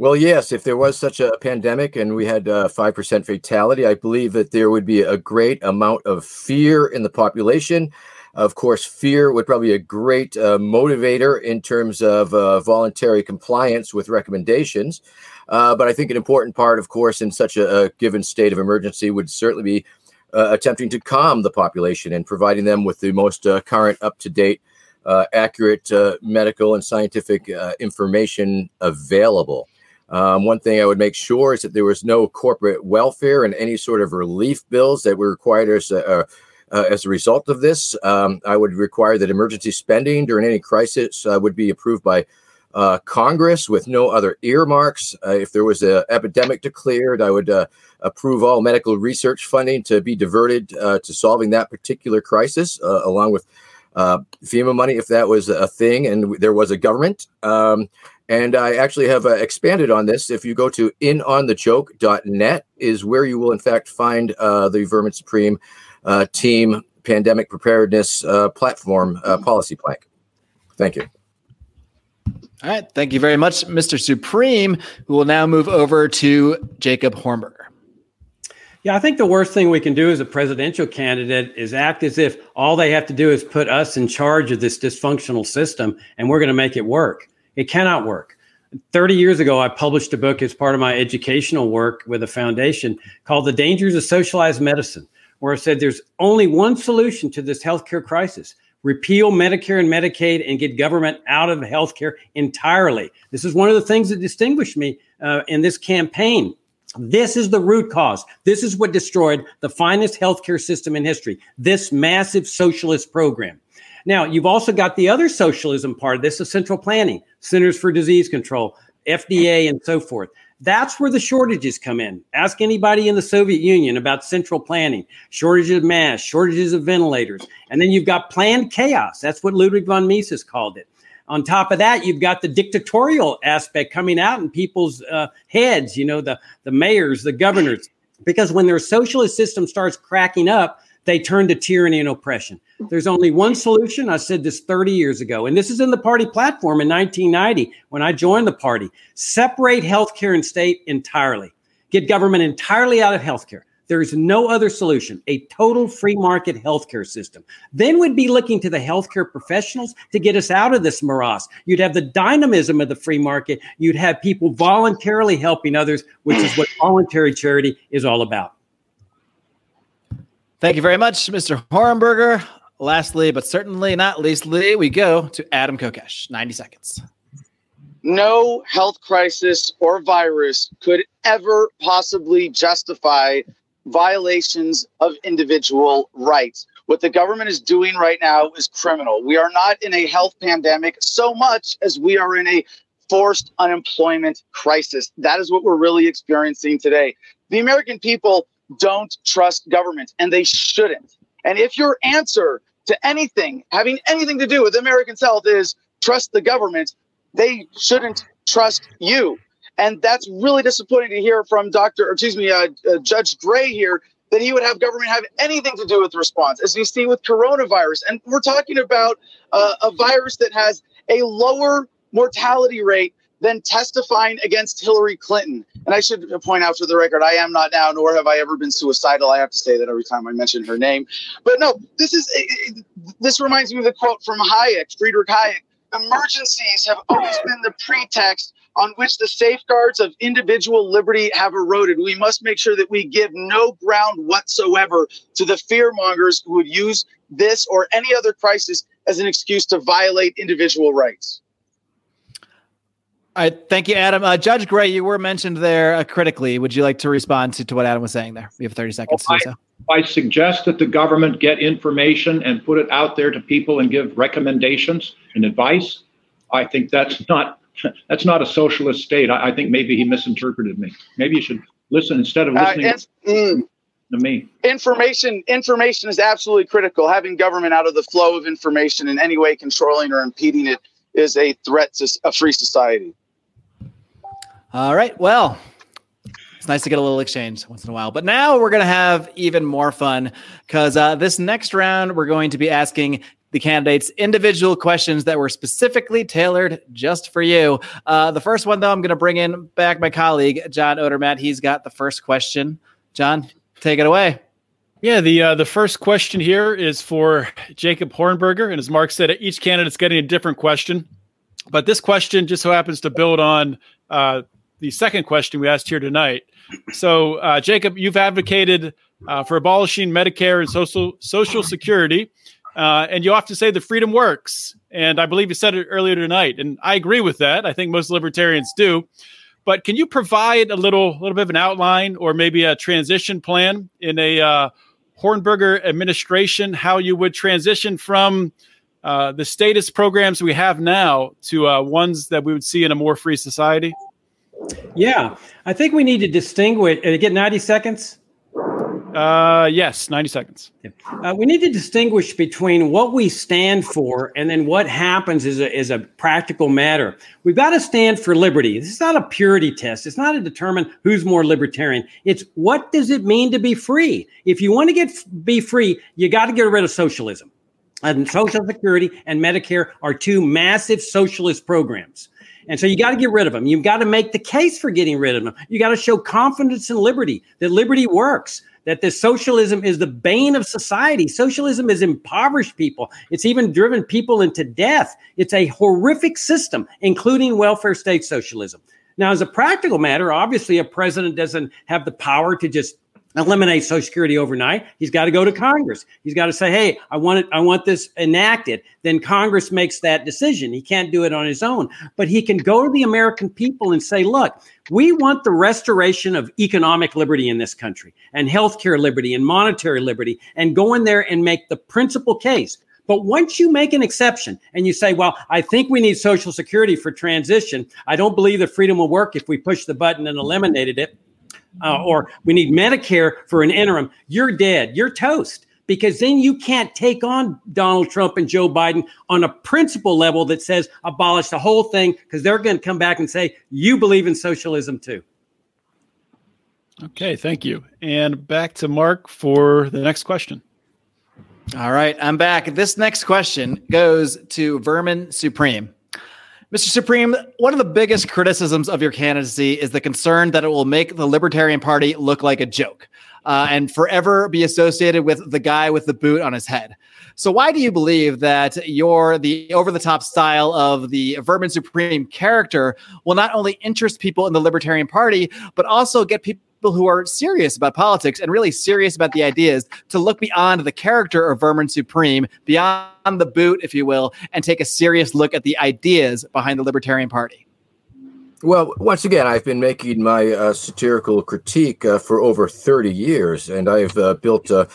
Well, yes, if there was such a pandemic and we had uh, 5% fatality, I believe that there would be a great amount of fear in the population. Of course, fear would probably be a great uh, motivator in terms of uh, voluntary compliance with recommendations. Uh, but I think an important part, of course, in such a, a given state of emergency would certainly be uh, attempting to calm the population and providing them with the most uh, current, up to date, uh, accurate medical and scientific information available. Um, one thing I would make sure is that there was no corporate welfare and any sort of relief bills that were required as a, uh, as a result of this, um, I would require that emergency spending during any crisis uh, would be approved by uh, Congress with no other earmarks. Uh, if there was an epidemic declared, I would uh, approve all medical research funding to be diverted uh, to solving that particular crisis, along with FEMA money if that was a thing and there was a government. Um, and I actually have uh, expanded on this. If you go to inonthejoke.net, is where you will in fact find uh, the Vermin Supreme uh, team pandemic preparedness uh, platform uh, policy plank. Thank you. All right. Thank you very much, Mr. Supreme. We will now move over to Jacob Hornberger. Yeah, I think the worst thing we can do as a presidential candidate is act as if all they have to do is put us in charge of this dysfunctional system and we're going to make it work. It cannot work. 30 years ago, I published a book as part of my educational work with a foundation called The Dangers of Socialized Medicine where I said there's only one solution to this healthcare crisis repeal Medicare and Medicaid and get government out of healthcare entirely. This is one of the things that distinguished me uh, in this campaign. This is the root cause. This is what destroyed the finest healthcare system in history. This massive socialist program. Now, you've also got the other socialism part of this, the central planning, Centers for Disease Control, FDA, and so forth. That's where the shortages come in. Ask anybody in the Soviet Union about central planning, shortages of masks, shortages of ventilators. And then you've got planned chaos. That's what Ludwig von Mises called it. On top of that, you've got the dictatorial aspect coming out in people's uh, heads, you know, the, the mayors, the governors. Because when their socialist system starts cracking up, they turn to tyranny and oppression. There's only one solution. I said this 30 years ago, and this is in the party platform in 1990 when I joined the party. Separate healthcare and state entirely. Get government entirely out of healthcare. There is no other solution, a total free market healthcare system. Then we'd be looking to the healthcare professionals to get us out of this morass. You'd have the dynamism of the free market. You'd have people voluntarily helping others, which is what voluntary charity is all about. Thank you very much, Mr. Hornberger. Lastly, but certainly not leastly, we go to Adam Kokesh. 90 seconds. No health crisis or virus could ever possibly justify violations of individual rights. What the government is doing right now is criminal. We are not in a health pandemic so much as we are in a forced unemployment crisis. That is what we're really experiencing today. The American people don't trust government, and they shouldn't. And if your answer to anything having anything to do with Americans' health is trust the government, they shouldn't trust you. And that's really disappointing to hear from Dr. excuse me, uh, uh, Judge Gray here that he would have government have anything to do with response, as we see with coronavirus. And we're talking about uh, a virus that has a lower mortality rate than testifying against Hillary Clinton. And I should point out for the record, I am not now, nor have I ever been suicidal. I have to say that every time I mention her name. But no, this is this reminds me of the quote from Hayek, Friedrich Hayek. Emergencies have always been the pretext on which the safeguards of individual liberty have eroded. We must make sure that we give no ground whatsoever to the fear mongers who would use this or any other crisis as an excuse to violate individual rights. All right, thank you, Adam. Uh, Judge Gray, you were mentioned there uh, critically. Would you like to respond to, to what Adam was saying there? We have 30 seconds well, to so. I suggest that the government get information and put it out there to people and give recommendations and advice. I think that's not that's not a socialist state. I, I think maybe he misinterpreted me. Maybe you should listen instead of listening uh, to me. Information information is absolutely critical. Having government out of the flow of information in any way controlling or impeding it is a threat to a free society. All right. Well, it's nice to get a little exchange once in a while. But now we're going to have even more fun because uh, this next round, we're going to be asking the candidates individual questions that were specifically tailored just for you. Uh, the first one, though, I'm going to bring in back my colleague, John Odermatt. He's got the first question. John, take it away. Yeah, the uh, the first question here is for Jacob Hornberger, and as Marc said, each candidate's getting a different question. But this question just so happens to build on uh, the second question we asked here tonight. So, uh, Jacob, you've advocated uh, for abolishing Medicare and social Social Security, uh, and you often say the freedom works. And I believe you said it earlier tonight, and I agree with that. I think most libertarians do. But can you provide a little little bit of an outline or maybe a transition plan in a uh, Hornberger administration? How you would transition from uh, the statist programs we have now to uh, ones that we would see in a more free society? Yeah, I think we need to distinguish. Uh, get ninety seconds. Uh, yes, 90 seconds. Uh, we need to distinguish between what we stand for and then what happens is a, is a practical matter. We've got to stand for liberty. This is not a purity test. It's not to determine who's more libertarian. It's what does it mean to be free? If you want to get be free, you got to get rid of socialism. And Social Security and Medicare are two massive socialist programs. And so you got to get rid of them. You've got to make the case for getting rid of them. You got to show confidence in liberty, that liberty works, that this socialism is the bane of society. Socialism has impoverished people. It's even driven people into death. It's a horrific system, including welfare state socialism. Now, as a practical matter, obviously a president doesn't have the power to just eliminate Social Security overnight. He's got to go to Congress. He's got to say, "Hey, I want it. I want this enacted." Then Congress makes that decision. He can't do it on his own, but he can go to the American people and say, "Look, we want the restoration of economic liberty in this country, and healthcare liberty, and monetary liberty, and go in there and make the principal case." But once you make an exception and you say, well, I think we need Social Security for transition, I don't believe that freedom will work if we push the button and eliminated it uh, or we need Medicare for an interim, you're dead. You're toast because then you can't take on Donald Trump and Joe Biden on a principle level that says abolish the whole thing because they're going to come back and say, you believe in socialism too. Okay, thank you. And back to Marc for the next question. All right, I'm back. This next question goes to Vermin Supreme. Mr. Supreme, one of the biggest criticisms of your candidacy is the concern that it will make the Libertarian Party look like a joke uh, and forever be associated with the guy with the boot on his head. So, why do you believe that your the over the top style of the Vermin Supreme character will not only interest people in the Libertarian Party, but also get people? People who are serious about politics and really serious about the ideas to look beyond the character of Vermin Supreme, beyond the boot, if you will, and take a serious look at the ideas behind the Libertarian Party? Well, once again, I've been making my uh, satirical critique uh, for over 30 years, and I've uh, built uh,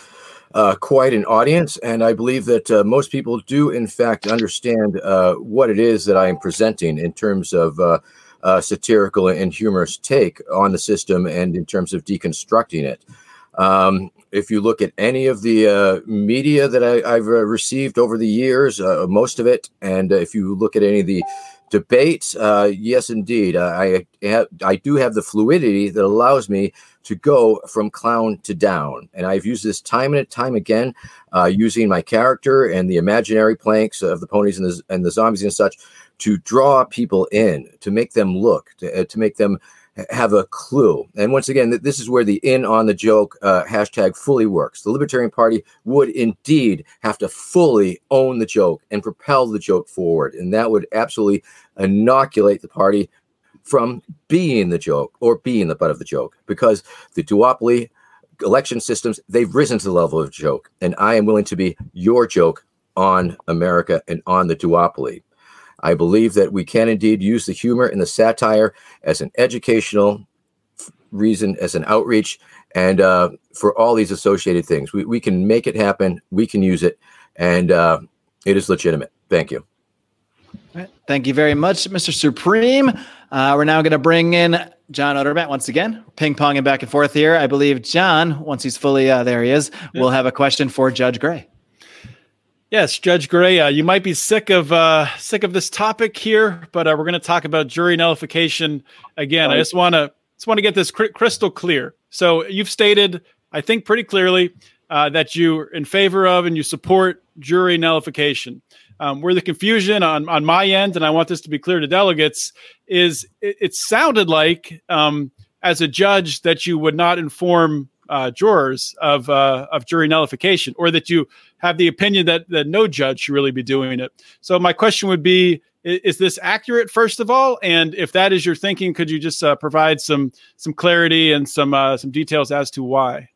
uh, quite an audience. And I believe that uh, most people do, in fact, understand what it is that I am presenting in terms of uh, satirical and humorous take on the system and in terms of deconstructing it. Um, if you look at any of the uh, media that I, have uh, received over the years, uh, most of it, and if you look at any of the debates, uh, yes, indeed, I have, I do have the fluidity that allows me to go from clown to down, and I've used this time and time again, uh, using my character and the imaginary planks of the ponies and the, and the zombies and such to draw people in, to make them look, to, uh, to make them have a clue. And once again, this is where the in on the joke uh, hashtag fully works. The Libertarian Party would indeed have to fully own the joke and propel the joke forward. And that would absolutely inoculate the party from being the joke or being the butt of the joke because the duopoly election systems, they've risen to the level of joke. And I am willing to be your joke on America and on the duopoly. I believe that we can indeed use the humor and the satire as an educational reason, as an outreach, and uh, for all these associated things. We, we can make it happen, we can use it, and uh, it is legitimate. Thank you. Thank you very much, Mr. Supreme. Uh, we're now going to bring in John Odermatt once again, ping ponging back and forth here. I believe John, once he's fully uh, there, he is. Yeah. We'll have a question for Judge Gray. Yes, Judge Gray, uh, you might be sick of uh, sick of this topic here, but uh, we're going to talk about jury nullification again. Right. I just want to just want to get this cr- crystal clear. So you've stated, I think, pretty clearly uh, that you're in favor of and you support jury nullification. Um, where the confusion on, on my end, and I want this to be clear to delegates, is it, it sounded like um, as a judge that you would not inform uh, jurors of uh, of jury nullification, or that you have the opinion that that no judge should really be doing it. So my question would be: Is, is this accurate, first of all? And if that is your thinking, could you just uh, provide some some clarity and some uh, some details as to why?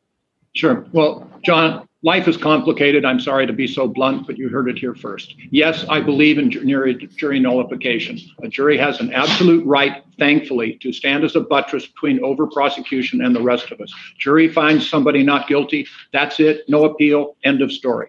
Sure. Well, John, life is complicated. I'm sorry to be so blunt, but you heard it here first. Yes, I believe in jury, jury nullification. A jury has an absolute right, thankfully, to stand as a buttress between over prosecution and the rest of us. Jury finds somebody not guilty. That's it. No appeal. End of story.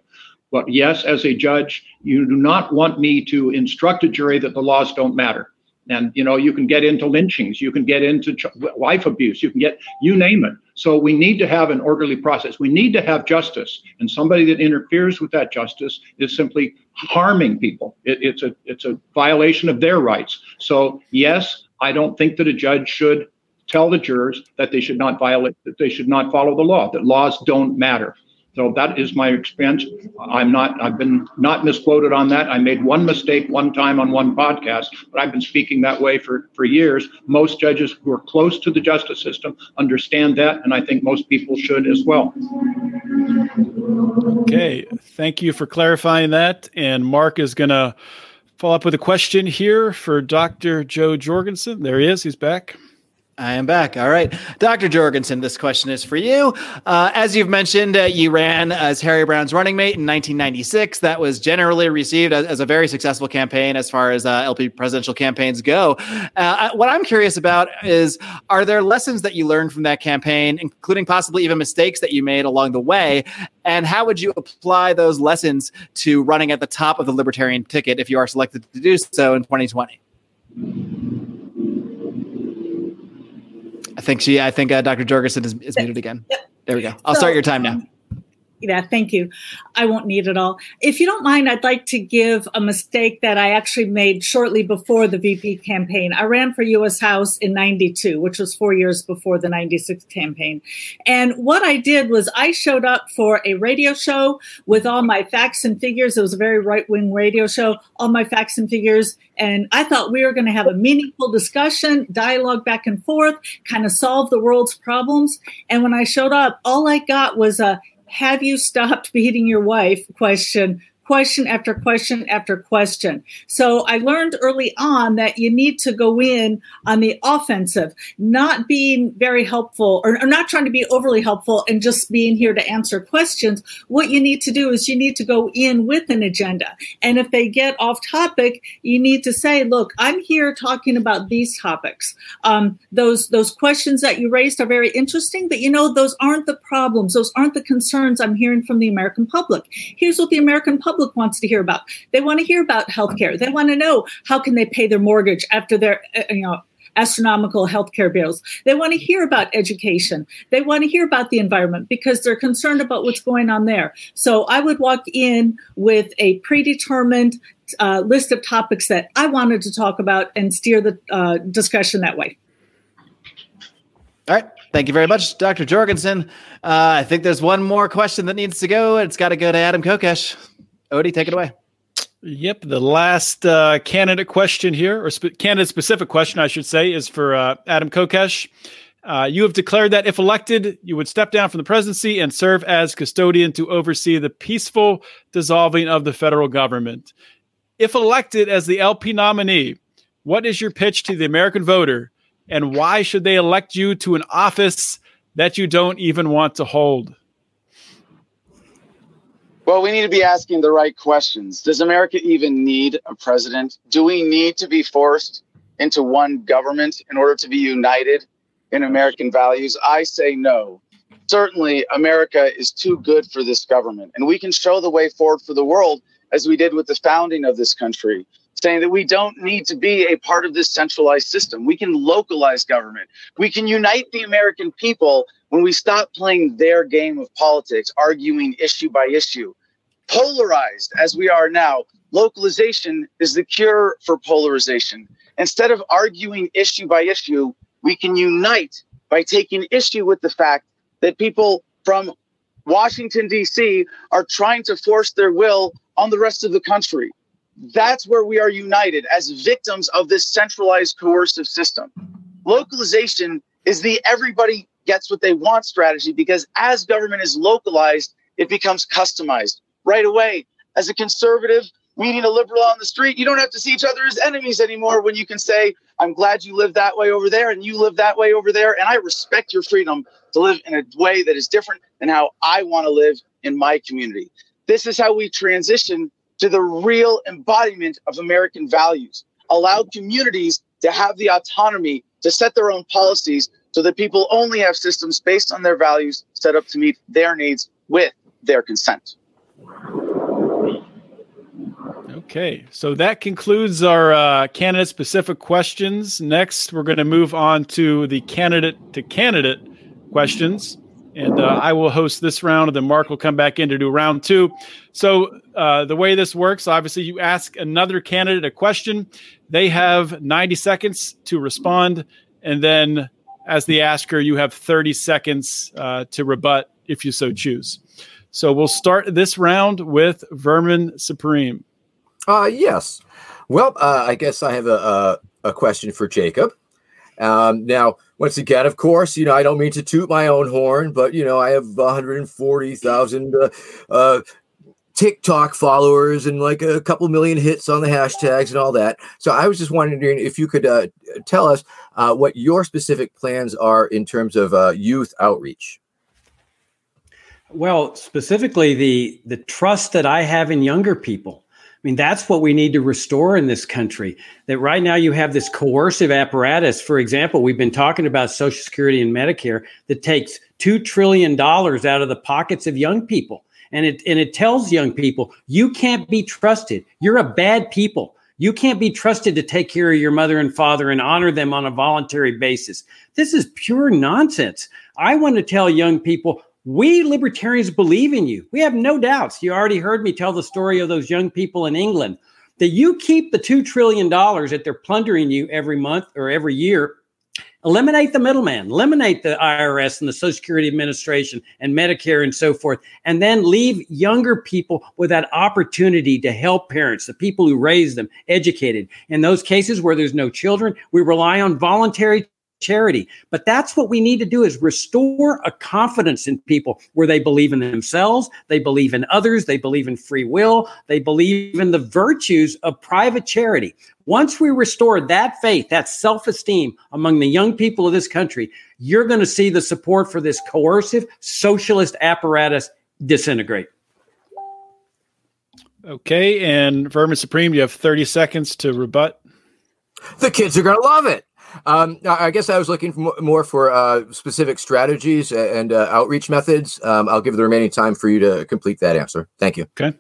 But yes, as a judge, you do not want me to instruct a jury that the laws don't matter. And you know you can get into lynchings you can get into ch- wife abuse you can get you name it. So we need to have an orderly process. We need to have justice. And somebody that interferes with that justice is simply harming people. It, it's a it's a violation of their rights. So yes i don't think that a judge should tell the jurors that they should not violate that they should not follow the law that laws don't matter so that is my experience. I'm not, I've been not misquoted on that. I made one mistake one time on one podcast, but I've been speaking that way for, for years. Most judges who are close to the justice system understand that, and I think most people should as well. Okay. Thank you for clarifying that. And Marc is going to follow up with a question here for Dr. Jo Jorgensen. There he is. He's back. I am back. All right. Dr. Jorgensen, this question is for you. Uh, as you've mentioned, uh, you ran as Harry Browne's running mate in 1996. That was generally received as, as a very successful campaign as far as uh, LP presidential campaigns go. Uh, what I'm curious about is are there lessons that you learned from that campaign, including possibly even mistakes that you made along the way? And how would you apply those lessons to running at the top of the libertarian ticket if you are selected to do so in 2020? I think she. I think uh, Dr. Jorgensen is, is muted again. There we go. I'll so, start your time now. Yeah, thank you. I won't need it all. If you don't mind, I'd like to give a mistake that I actually made shortly before the VP campaign. I ran for US House in 92, which was four years before the 96 campaign. And what I did was I showed up for a radio show with all my facts and figures. It was a very right wing radio show, all my facts and figures. And I thought we were going to have a meaningful discussion, dialogue back and forth, kind of solve the world's problems. And when I showed up, all I got was a have you stopped beating your wife? Question question after question after question. So I learned early on that you need to go in on the offensive, not being very helpful or, or, not trying to be overly helpful and just being here to answer questions. What you need to do is you need to go in with an agenda. And if they get off topic, you need to say, look, I'm here talking about these topics. Um, those, those questions that you raised are very interesting, but you know, those aren't the problems. Those aren't the concerns I'm hearing from the American public. Here's what the American public public wants to hear about. They want to hear about healthcare. They want to know how can they pay their mortgage after their uh, you know astronomical healthcare bills. They want to hear about education. They want to hear about the environment because they're concerned about what's going on there. So I would walk in with a predetermined uh, list of topics that I wanted to talk about and steer the uh, discussion that way. All right. Thank you very much, Dr. Jorgensen. Uh, I think there's one more question that needs to go. It's got to go to Adam Kokesh. Odie, take it away. Yep, the last uh, candidate question here, or sp- candidate specific question, I should say, is for uh, Adam Kokesh. Uh, you have declared that if elected, you would step down from the presidency and serve as custodian to oversee the peaceful dissolving of the federal government. If elected as the LP nominee, what is your pitch to the American voter, and why should they elect you to an office that you don't even want to hold? Well, we need to be asking the right questions. Does America even need a president? Do we need to be forced into one government in order to be united in American values? I say no. Certainly, America is too good for this government, and we can show the way forward for the world as we did with the founding of this country, saying that we don't need to be a part of this centralized system. We can localize government. We can unite the American people when we stop playing their game of politics, arguing issue by issue. Polarized as we are now, localization is the cure for polarization. Instead of arguing issue by issue, we can unite by taking issue with the fact that people from Washington, D.C. are trying to force their will on the rest of the country. That's where we are united as victims of this centralized coercive system. Localization is the everybody gets what they want strategy because as government is localized, it becomes customized right away. As a conservative meeting a liberal on the street, you don't have to see each other as enemies anymore when you can say, I'm glad you live that way over there and you live that way over there. And I respect your freedom to live in a way that is different than how I want to live in my community. This is how we transition to the real embodiment of American values. Allow communities to have the autonomy to set their own policies so that people only have systems based on their values set up to meet their needs with their consent. Okay, so that concludes our uh, candidate specific questions. Next, we're going to move on to the candidate to candidate questions. And uh, I will host this round, and then Marc will come back in to do round two. So, uh, the way this works obviously, you ask another candidate a question. They have 90 seconds to respond. And then, as the asker, you have 30 seconds uh, to rebut if you so choose. So, we'll start this round with Vermin Supreme. Uh, yes. Well, uh, I guess I have a, a, a question for Jacob. Um, now, once again, of course, you know, I don't mean to toot my own horn, but, you know, I have 140,000 uh, uh, TikTok followers and like a couple million hits on the hashtags and all that. So I was just wondering if you could uh, tell us uh, what your specific plans are in terms of uh, youth outreach. Well, specifically the the trust that I have in younger people. I mean, that's what we need to restore in this country. That right now you have this coercive apparatus. For example, we've been talking about Social Security and Medicare that takes $2 trillion out of the pockets of young people. And it, and it tells young people, you can't be trusted. You're a bad people. You can't be trusted to take care of your mother and father and honor them on a voluntary basis. This is pure nonsense. I want to tell young people we libertarians believe in you. We have no doubts. You already heard me tell the story of those young people in England that you keep the $2 trillion that they're plundering you every month or every year. Eliminate the middleman, eliminate the IRS and the Social Security Administration and Medicare and so forth, and then leave younger people with that opportunity to help parents, the people who raise them, educated. In those cases where there's no children, we rely on voluntary charity. But that's what we need to do is restore a confidence in people where they believe in themselves, they believe in others, they believe in free will, they believe in the virtues of private charity. Once we restore that faith, that self-esteem among the young people of this country, you're going to see the support for this coercive socialist apparatus disintegrate. Okay, and Vermin Supreme, you have 30 seconds to rebut. The kids are going to love it. Um, I guess I was looking for more for uh, specific strategies and uh, outreach methods. Um, I'll give the remaining time for you to complete that answer. Thank you. Okay.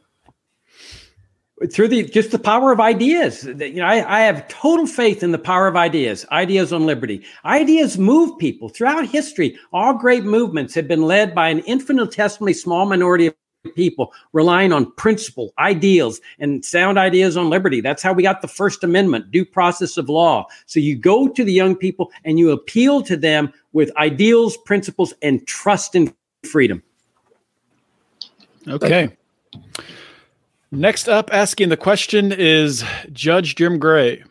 Through the just the power of ideas, you know, I, I have total faith in the power of ideas. Ideas on liberty. Ideas move people throughout history. All great movements have been led by an infinitesimally small minority of people relying on principle, ideals, and sound ideas on liberty. That's how we got the First Amendment, due process of law. So you go to the young people and you appeal to them with ideals, principles, and trust in freedom. Okay. Next up, asking the question is Judge Jim Gray.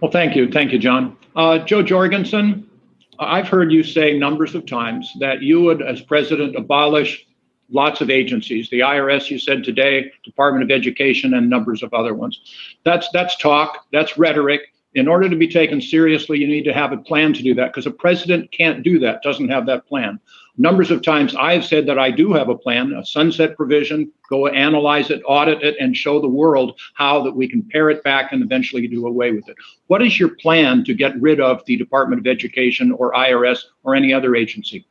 Well, thank you. Thank you, John. Uh, Jo Jorgensen, I've heard you say numbers of times that you would, as president, abolish lots of agencies. The IRS, you said today, Department of Education, and numbers of other ones. That's that's talk. That's rhetoric. In order to be taken seriously, you need to have a plan to do that because a president can't do that. Doesn't have that plan. numbers of times I've said that I do have a plan, a sunset provision, go analyze it, audit it, and show the world how that we can pare it back and eventually do away with it. What is your plan to get rid of the Department of Education or IRS or any other agency?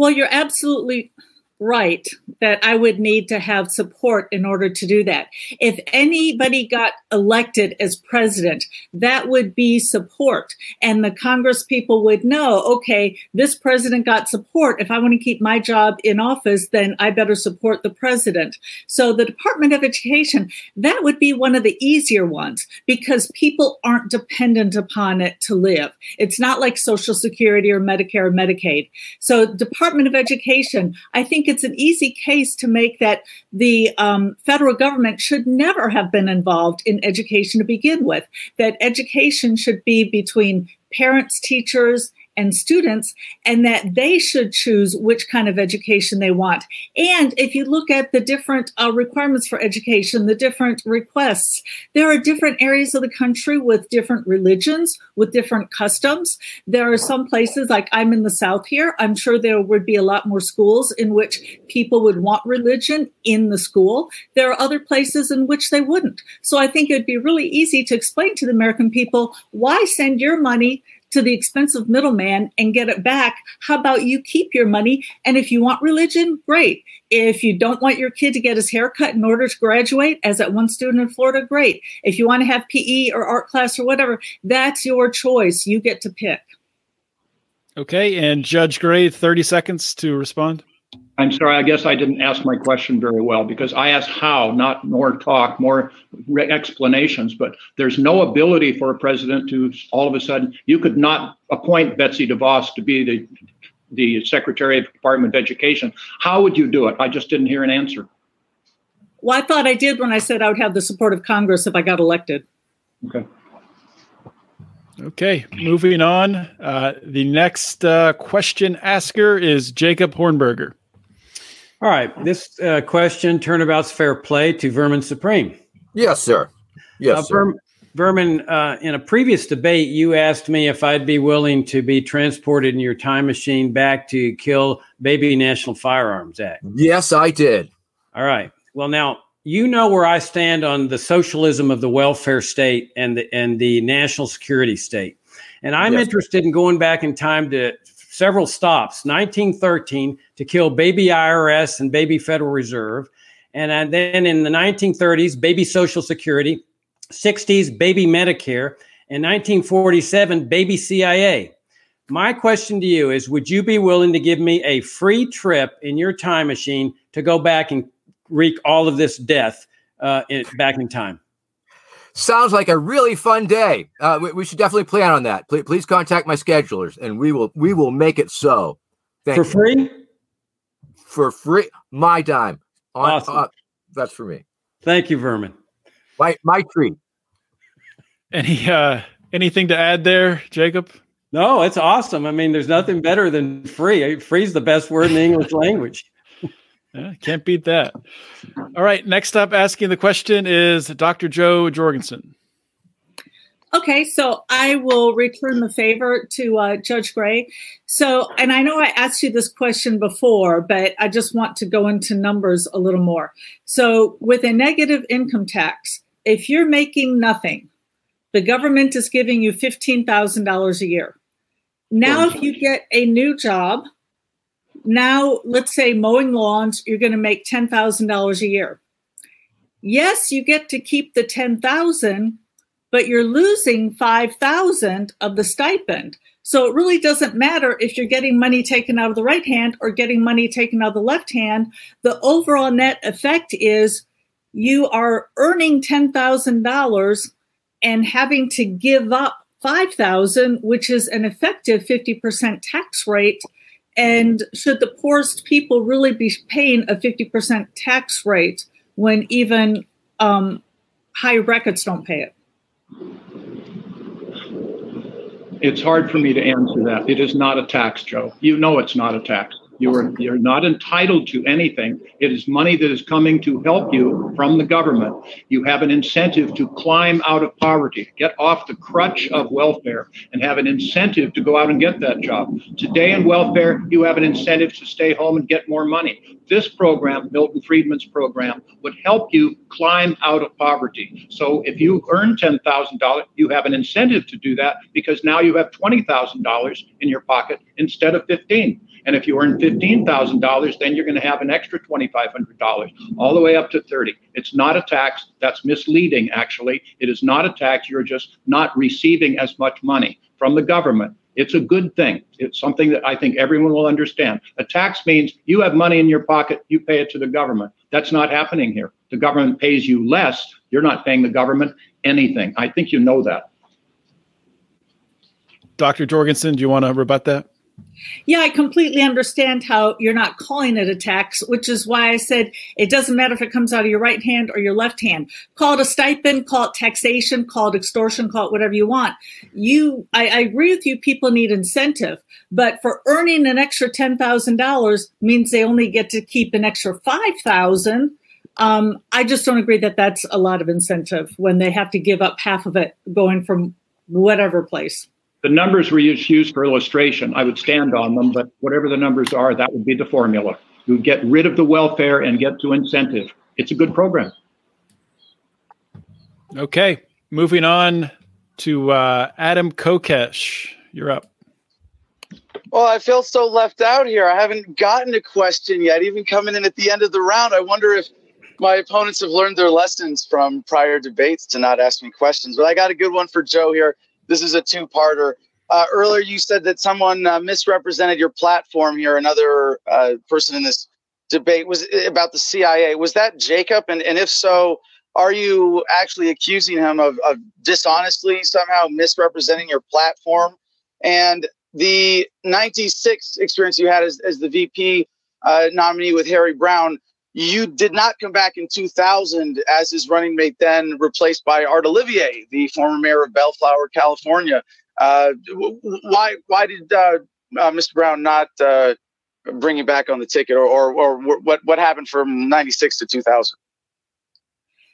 Well, you're absolutely right that I would need to have support in order to do that. If anybody got elected as president, that would be support. And the Congress people would know, okay, this president got support. If I want to keep my job in office, then I better support the president. So the Department of Education, that would be one of the easier ones because people aren't dependent upon it to live. It's not like Social Security or Medicare or Medicaid. So Department of Education, I think it's an easy case to make that the um, federal government should never have been involved in education to begin with, that education should be between parents, teachers, and students, and that they should choose which kind of education they want. And if you look at the different uh, requirements for education, the different requests, there are different areas of the country with different religions, with different customs. There are some places, like I'm in the South here, I'm sure there would be a lot more schools in which people would want religion in the school. There are other places in which they wouldn't. So I think it would be really easy to explain to the American people why send your money to the expensive middleman and get it back. How about you keep your money? And if you want religion, great. If you don't want your kid to get his hair cut in order to graduate, as that one student in Florida, great. If you want to have PE or art class or whatever, that's your choice. You get to pick. Okay. And Judge Gray, 30 seconds to respond. I'm sorry, I guess I didn't ask my question very well because I asked how, not more talk, more re- explanations. But there's no ability for a president to all of a sudden, you could not appoint Betsy DeVos to be the, the Secretary of Department of Education. How would you do it? I just didn't hear an answer. Well, I thought I did when I said I would have the support of Congress if I got elected. Okay. Okay, moving on. Uh, the next uh, question asker is Jacob Hornberger. All right. This uh, question turnabout's fair play to Vermin Supreme. Yes, sir. Yes, uh, sir. Vermin, uh, in a previous debate, you asked me if I'd be willing to be transported in your time machine back to kill Baby National Firearms Act. Yes, I did. All right. Well, now you know where I stand on the socialism of the welfare state and the and the national security state, and I'm yes. interested in going back in time to several stops 1913 to kill baby IRS and baby Federal Reserve. And then in the 1930s, baby Social Security, 60s, baby Medicare, and 1947, baby CIA. My question to you is Would you be willing to give me a free trip in your time machine to go back and wreak all of this death uh, in, back in time? Sounds like a really fun day. Uh, we, we, should definitely plan on that. Please, please, contact my schedulers, and we will we will make it so. Thank for you. free. For free, my dime. On, awesome. Uh, that's for me. Thank you, Vermin. My my treat. Any uh anything to add there, Jacob? No, it's awesome. I mean, there's nothing better than free. Free is the best word in the English language. Yeah, can't beat that. All right. Next up, asking the question is Dr. Jo Jorgensen. Okay, so I will return the favor to uh, Judge Gray. So, and I know I asked you this question before, but I just want to go into numbers a little more. So, with a negative income tax, if you're making nothing, the government is giving you $15,000 a year. Now, if you get a new job, now let's say mowing lawns, you're going to make $10,000 a year. Yes, you get to keep the 10,000, but you're losing 5,000 of the stipend. So it really doesn't matter if you're getting money taken out of the right hand or getting money taken out of the left hand. The overall net effect is you are earning $10,000 and having to give up 5,000, which is an effective 50% tax rate and should the poorest people really be paying a 50% tax rate when even um, high brackets don't pay it? It's hard for me to answer that. It is not a tax, Jo. You know it's not a tax. You are you're not entitled to anything. It is money that is coming to help you from the government. You have an incentive to climb out of poverty, get off the crutch of welfare, and have an incentive to go out and get that job. Today in welfare, you have an incentive to stay home and get more money. This program, Milton Friedman's program, would help you climb out of poverty. So if you earn $10,000, you have an incentive to do that because now you have $20,000 in your pocket instead of 15. And if you earn $15,000, then you're going to have an extra $2,500 all the way up to 30. It's not a tax. That's misleading, actually. It is not a tax. You're just not receiving as much money from the government. It's a good thing. It's something that I think everyone will understand. A tax means you have money in your pocket, you pay it to the government. That's not happening here. The government pays you less. You're not paying the government anything. I think you know that. Dr. Jorgensen, do you want to rebut that? Yeah, I completely understand how you're not calling it a tax, which is why I said it doesn't matter if it comes out of your right hand or your left hand. Call it a stipend, call it taxation, call it extortion, call it whatever you want. You, I, I agree with you. People need incentive, but for earning an extra ten thousand dollars means they only get to keep an extra five thousand. Um, I just don't agree that that's a lot of incentive when they have to give up half of it going from whatever place the numbers were used for illustration. I would stand on them, but whatever the numbers are, that would be the formula. You get rid of the welfare and get to incentive. It's a good program. Okay, moving on to uh, Adam Kokesh. You're up. Well, I feel so left out here. I haven't gotten a question yet, even coming in at the end of the round. I wonder if my opponents have learned their lessons from prior debates to not ask me questions. But I got a good one for Jo here. This is a two parter. Uh, earlier, you said that someone uh, misrepresented your platform here. Another uh, person in this debate was about the CIA. Was that Jacob? And, and if so, are you actually accusing him of, of dishonestly somehow misrepresenting your platform? And the 96 experience you had as, as the VP uh, nominee with Harry Browne, you did not come back in 2000 as his running mate, then replaced by Art Olivier, the former mayor of Bellflower, California. Uh, why why did uh, uh, Mr. Browne not uh, bring you back on the ticket, or, or, or what what happened from '96 to 2000?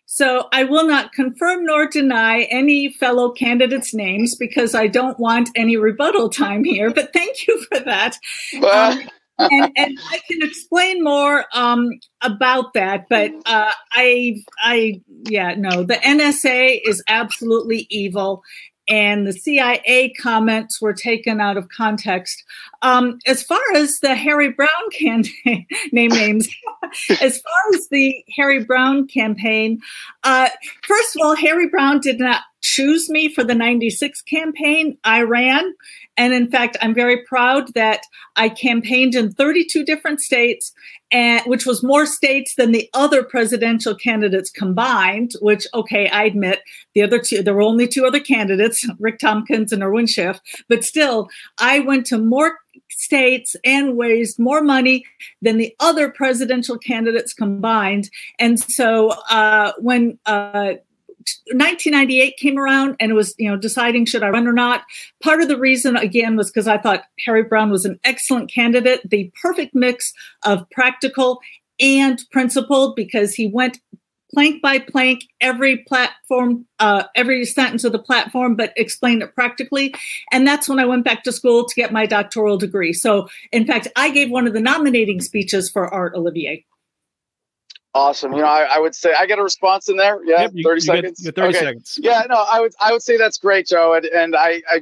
So I will not confirm nor deny any fellow candidates' names because I don't want any rebuttal time here. But thank you for that. Um, and, and, I can explain more um, about that, but uh, I, I, yeah, no, the NSA is absolutely evil, and the CIA comments were taken out of context. Um, as far as the Harry Browne campaign, name names, as far as the Harry Browne campaign, uh, first of all, Harry Browne did not choose me for the 96 campaign. I ran. And in fact, I'm very proud that I campaigned in 32 different states, and, which was more states than the other presidential candidates combined. Which, okay, I admit the other two, there were only two other candidates, Rick Tompkins and Irwin Schiff, but still, I went to more states and raised more money than the other presidential candidates combined. And so uh, when uh, 1998 came around and it was, you know, deciding should I run or not. Part of the reason, again, was because I thought Harry Browne was an excellent candidate, the perfect mix of practical and principled because he went plank by plank every platform uh, every sentence of the platform but explained it practically. And that's when i went back to school to get my doctoral degree. So in fact i gave one of the nominating speeches for art olivier Awesome. You know, I, I, would say I get a response in there. Yeah, yep, you, 30 you seconds. Get, 30 okay. seconds. Yeah, no, I would I would say that's great, Jo. And, and I, I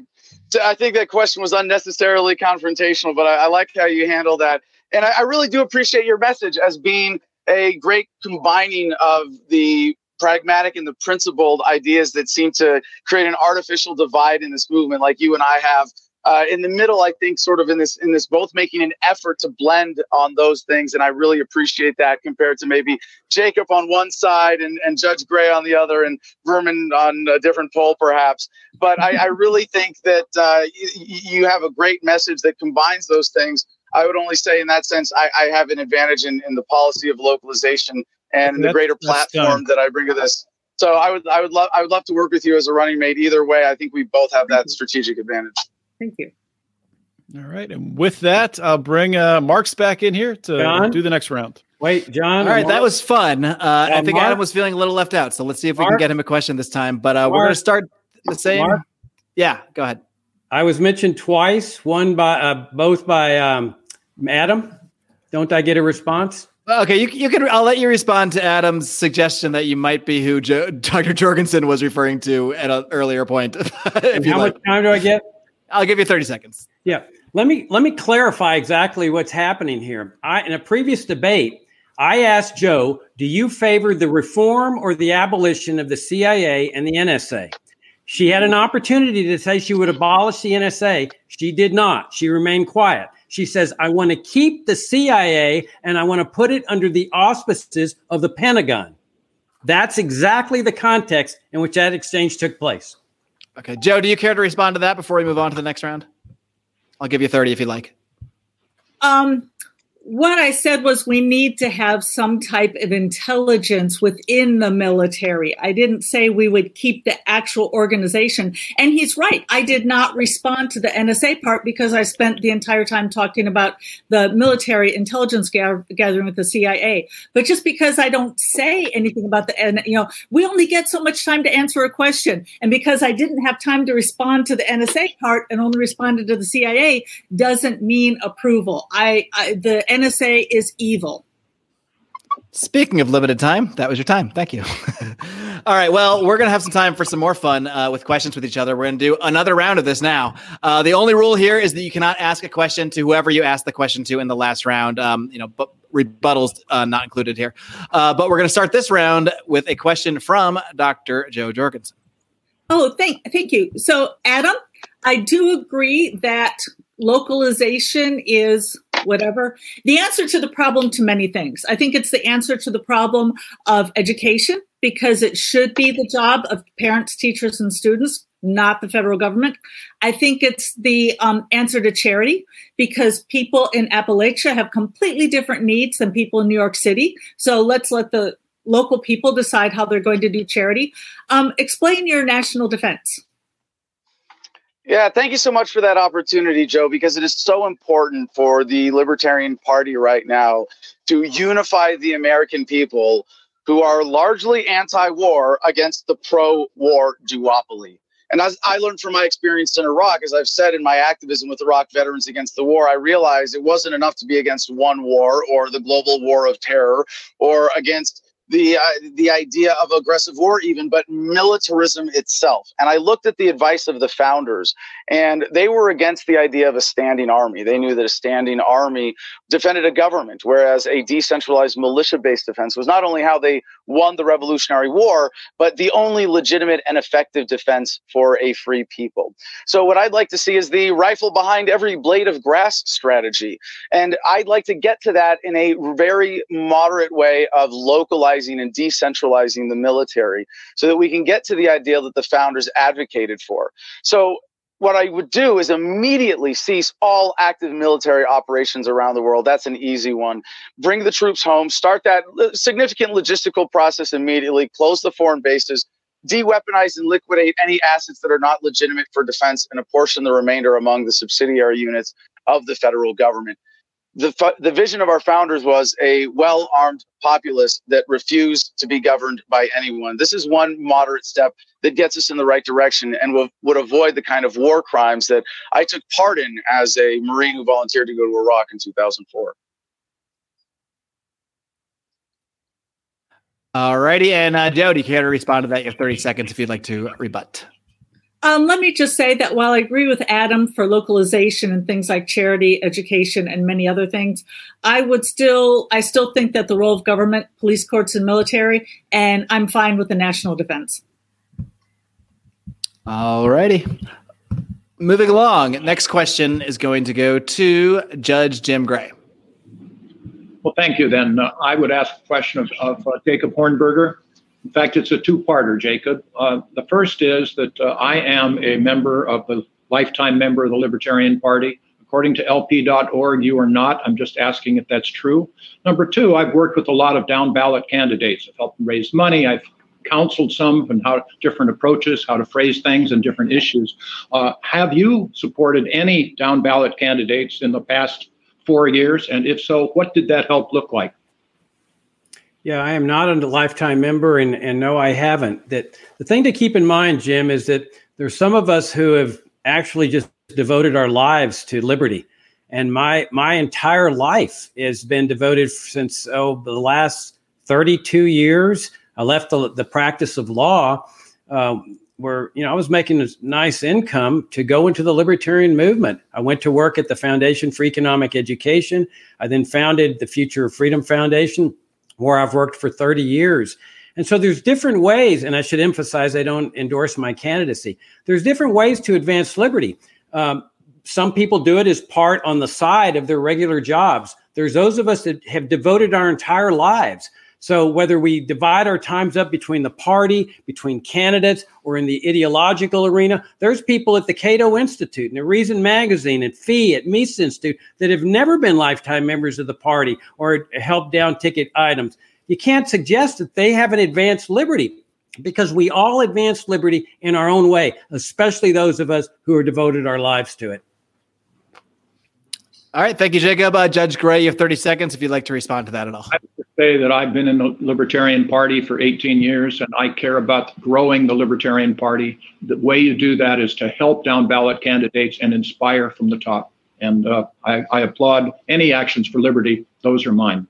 I think that question was unnecessarily confrontational, but I, I like how you handle that. And I, I really do appreciate your message as being a great combining of the pragmatic and the principled ideas that seem to create an artificial divide in this movement, like you and I have uh, in the middle, I think, sort of in this in this both making an effort to blend on those things, and I really appreciate that compared to maybe Jacob on one side and, and Judge Gray on the other, and Vermin on a different pole, perhaps. But I, I really think that uh, you, you have a great message that combines those things. I would only say, in that sense, I, I have an advantage in, in the policy of localization and the greater platform that I bring to this. So I would I would love I would love to work with you as a running mate. Either way, I think we both have that strategic advantage. Thank you. All right. And with that, I'll bring uh, Marks back in here to John? do the next round. Wait, John. All right, Marc? that was fun. Uh, I think Marc? Adam was feeling a little left out. So let's see if we can get him a question this time. But uh, we're going to start the same. Yeah, go ahead. I was mentioned twice, one by uh, both by um, Adam. Don't I get a response? Okay, you, you can. I'll let you respond to Adam's suggestion that you might be who jo- Dr. Jorgensen was referring to at an earlier point. how like. much time do I get? I'll give you thirty seconds. Yeah, let me let me clarify exactly what's happening here. I, in a previous debate, I asked Jo, "Do you favor the reform or the abolition of the CIA and the NSA?" She had an opportunity to say she would abolish the NSA. She did not. She remained quiet. She says, I want to keep the CIA and I want to put it under the auspices of the Pentagon. That's exactly the context in which that exchange took place. Okay. Jo, do you care to respond to that before we move on to the next round? I'll give you 30 if you like. Um, what I said was we need to have some type of intelligence within the military. I didn't say we would keep the actual organization. And he's right. I did not respond to the NSA part because I spent the entire time talking about the military intelligence gathering with the CIA. But just because I don't say anything about the, and you know, we only get so much time to answer a question. And because I didn't have time to respond to the NSA part and only responded to the CIA doesn't mean approval. I, I the NSA is evil. Speaking of limited time, that was your time. Thank you. All right. Well, we're going to have some time for some more fun uh, with questions with each other. We're going to do another round of this now. Uh, the only rule here is that you cannot ask a question to whoever you asked the question to in the last round. Um, you know, but rebuttals uh, not included here. Uh, but we're going to start this round with a question from Dr. Jo Jorgensen. Oh, thank, thank you. So, Adam, I do agree that localization is whatever. The answer to the problem to many things. I think it's the answer to the problem of education because it should be the job of parents, teachers, and students, not the federal government. I think it's the um, answer to charity because people in Appalachia have completely different needs than people in New York City. So let's let the local people decide how they're going to do charity. Um, explain your national defense. Yeah, thank you so much for that opportunity, Jo, because it is so important for the Libertarian Party right now to unify the American people who are largely anti war against the pro war duopoly. And as I learned from my experience in Iraq, as I've said in my activism with Iraq veterans against the war, I realized it wasn't enough to be against one war or the global war of terror or against the uh, the idea of aggressive war even but militarism itself. And i looked at the advice of the founders and they were against the idea of a standing army. They knew that a standing army defended a government whereas a decentralized militia based defense was not only how they won the revolutionary war but the only legitimate and effective defense for a free people so what i'd like to see is the rifle behind every blade of grass strategy and i'd like to get to that in a very moderate way of localizing and decentralizing the military so that we can get to the ideal that the founders advocated for. So what I would do is immediately cease all active military operations around the world. That's an easy one. Bring the troops home, start that significant logistical process immediately, close the foreign bases, de-weaponize and liquidate any assets that are not legitimate for defense, and apportion the remainder among the subsidiary units of the federal government the, the vision of our founders was a well armed populace that refused to be governed by anyone. This is one moderate step that gets us in the right direction and will, would avoid the kind of war crimes that I took part in as a Marine who volunteered to go to Iraq in 2004. All righty. And uh, Jo, do you to respond to that? You have 30 seconds if you'd like to rebut. Um, let me just say that while I agree with Adam for localization and things like charity, education, and many other things, I would still, I still think that the role of government, police courts, and military, and I'm fine with the national defense. All righty. Moving along, next question is going to go to Judge Jim Gray. Well, thank you. Then uh, I would ask a question of, of uh, Jacob Hornberger. In fact, it's a two-parter, Jacob. Uh, the first is that uh, I am a member of the lifetime member of the Libertarian Party. According to LP.org, you are not. I'm just asking if that's true. Number two, I've worked with a lot of down ballot candidates. I've helped raise money. I've counseled some and how different approaches, how to phrase things and different issues. Uh, have you supported any down ballot candidates in the past four years? And if so, what did that help look like? Yeah, I am not a lifetime member, and, and no, I haven't. That the thing to keep in mind, Jim, is that there's some of us who have actually just devoted our lives to liberty. And my my entire life has been devoted since oh the last 32 years i left the, the practice of law uh, where you know i was making a nice income to go into the libertarian movement. I went to work at the foundation for economic education. I then founded the future of freedom foundation where i've worked for 30 years and so there's different ways, and I should emphasize I don't endorse my candidacy. There's different ways to advance liberty. Um, some people do it as part on the side of their regular jobs. There's those of us that have devoted our entire lives. So whether we divide our times up between the party, between candidates, or in the ideological arena, there's people at the Cato Institute and the Reason Magazine and FEE at Mises Institute that have never been lifetime members of the party or helped down ticket items. You can't suggest that they haven't advanced liberty because we all advance liberty in our own way, especially those of us who are devoted our lives to it. All right. Thank you, Jacob. Uh, Judge Gray, you have 30 seconds if you'd like to respond to that at all. I would say that I've been in the Libertarian Party for 18 years and I care about growing the Libertarian Party. The way you do that is to help down ballot candidates and inspire from the top. And uh, I, I applaud any actions for liberty. Those are mine.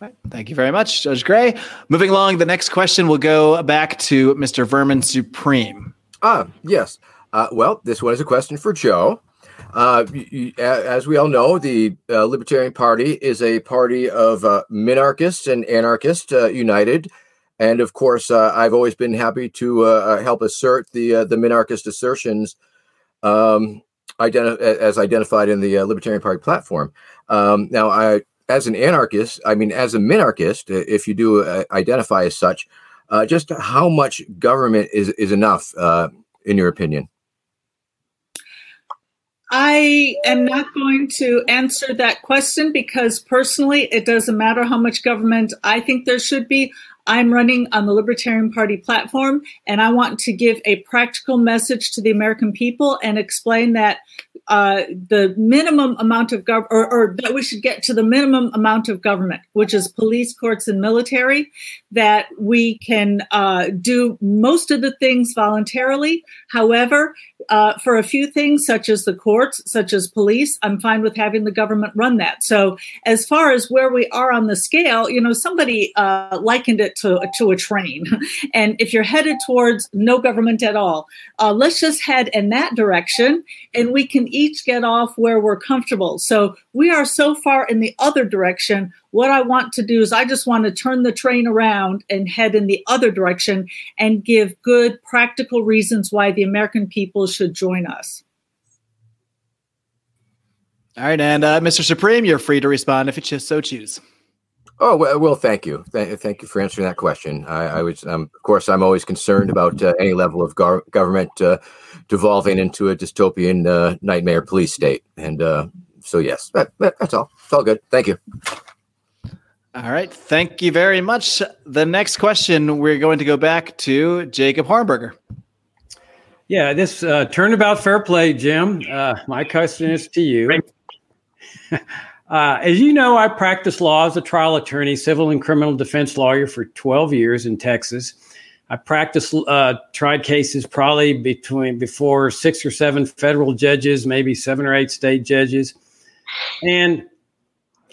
Right. Thank you very much, Judge Gray. Moving along, the next question will go back to Mr. Vermin Supreme. Ah, yes. Uh, well, this one is a question for Jo. Uh, as we all know, the uh, Libertarian Party is a party of uh, minarchists and anarchists uh, united. And of course, uh, I've always been happy to uh, help assert the the minarchist assertions um, identi- as identified in the Libertarian Party platform. Um, now, I, as an anarchist, I mean, as a minarchist, if you do identify as such, just how much government is is enough, in your opinion? I am not going to answer that question because personally, it doesn't matter how much government I think there should be. I'm running on the Libertarian Party platform, and I want to give a practical message to the American people and explain that uh, the minimum amount of government, or, or, that we should get to the minimum amount of government, which is police, courts, and military, that we can uh, do most of the things voluntarily. However, uh, for a few things, such as the courts, such as police, I'm fine with having the government run that. So, as far as where we are on the scale, you know, somebody uh, likened it to, to a train. and if you're headed towards no government at all, uh, let's just head in that direction and we can each get off where we're comfortable. So we are so far in the other direction. What I want to do is I just want to turn the train around and head in the other direction and give good practical reasons why the American people should join us. All right, and uh, Mr. Supreme, you're free to respond if you just so choose. Oh well, well thank you, Th- thank you for answering that question. I, I was, um, of course, I'm always concerned about uh, any level of gar- government uh, devolving into a dystopian uh, nightmare police state, and uh, so yes, that, that, that's all. It's all good. Thank you. All right, thank you very much. The next question, we're going to go back to Jacob Hornberger. Yeah, this uh, turnabout fair play, Jim. Uh, my question is to you. Uh, as you know, I practiced law as a trial attorney, civil and criminal defense lawyer for 12 years in Texas. I practiced, uh, tried cases probably between before six or seven federal judges, maybe seven or eight state judges. And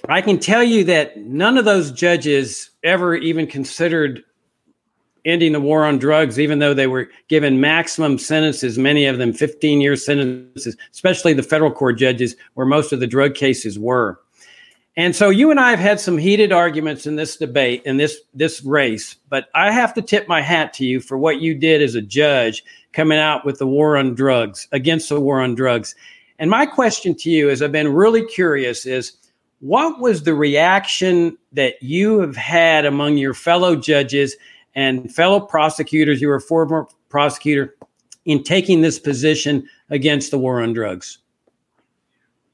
I can tell you that none of those judges ever even considered ending the war on drugs, even though they were given maximum sentences, many of them 15 year sentences, especially the federal court judges, where most of the drug cases were. And so you and I have had some heated arguments in this debate, in this this race, but I have to tip my hat to you for what you did as a judge coming out with the war on drugs, against the war on drugs. And my question to you, as I've been really curious, is what was the reaction that you have had among your fellow judges and fellow prosecutors? You were a former prosecutor in taking this position against the war on drugs.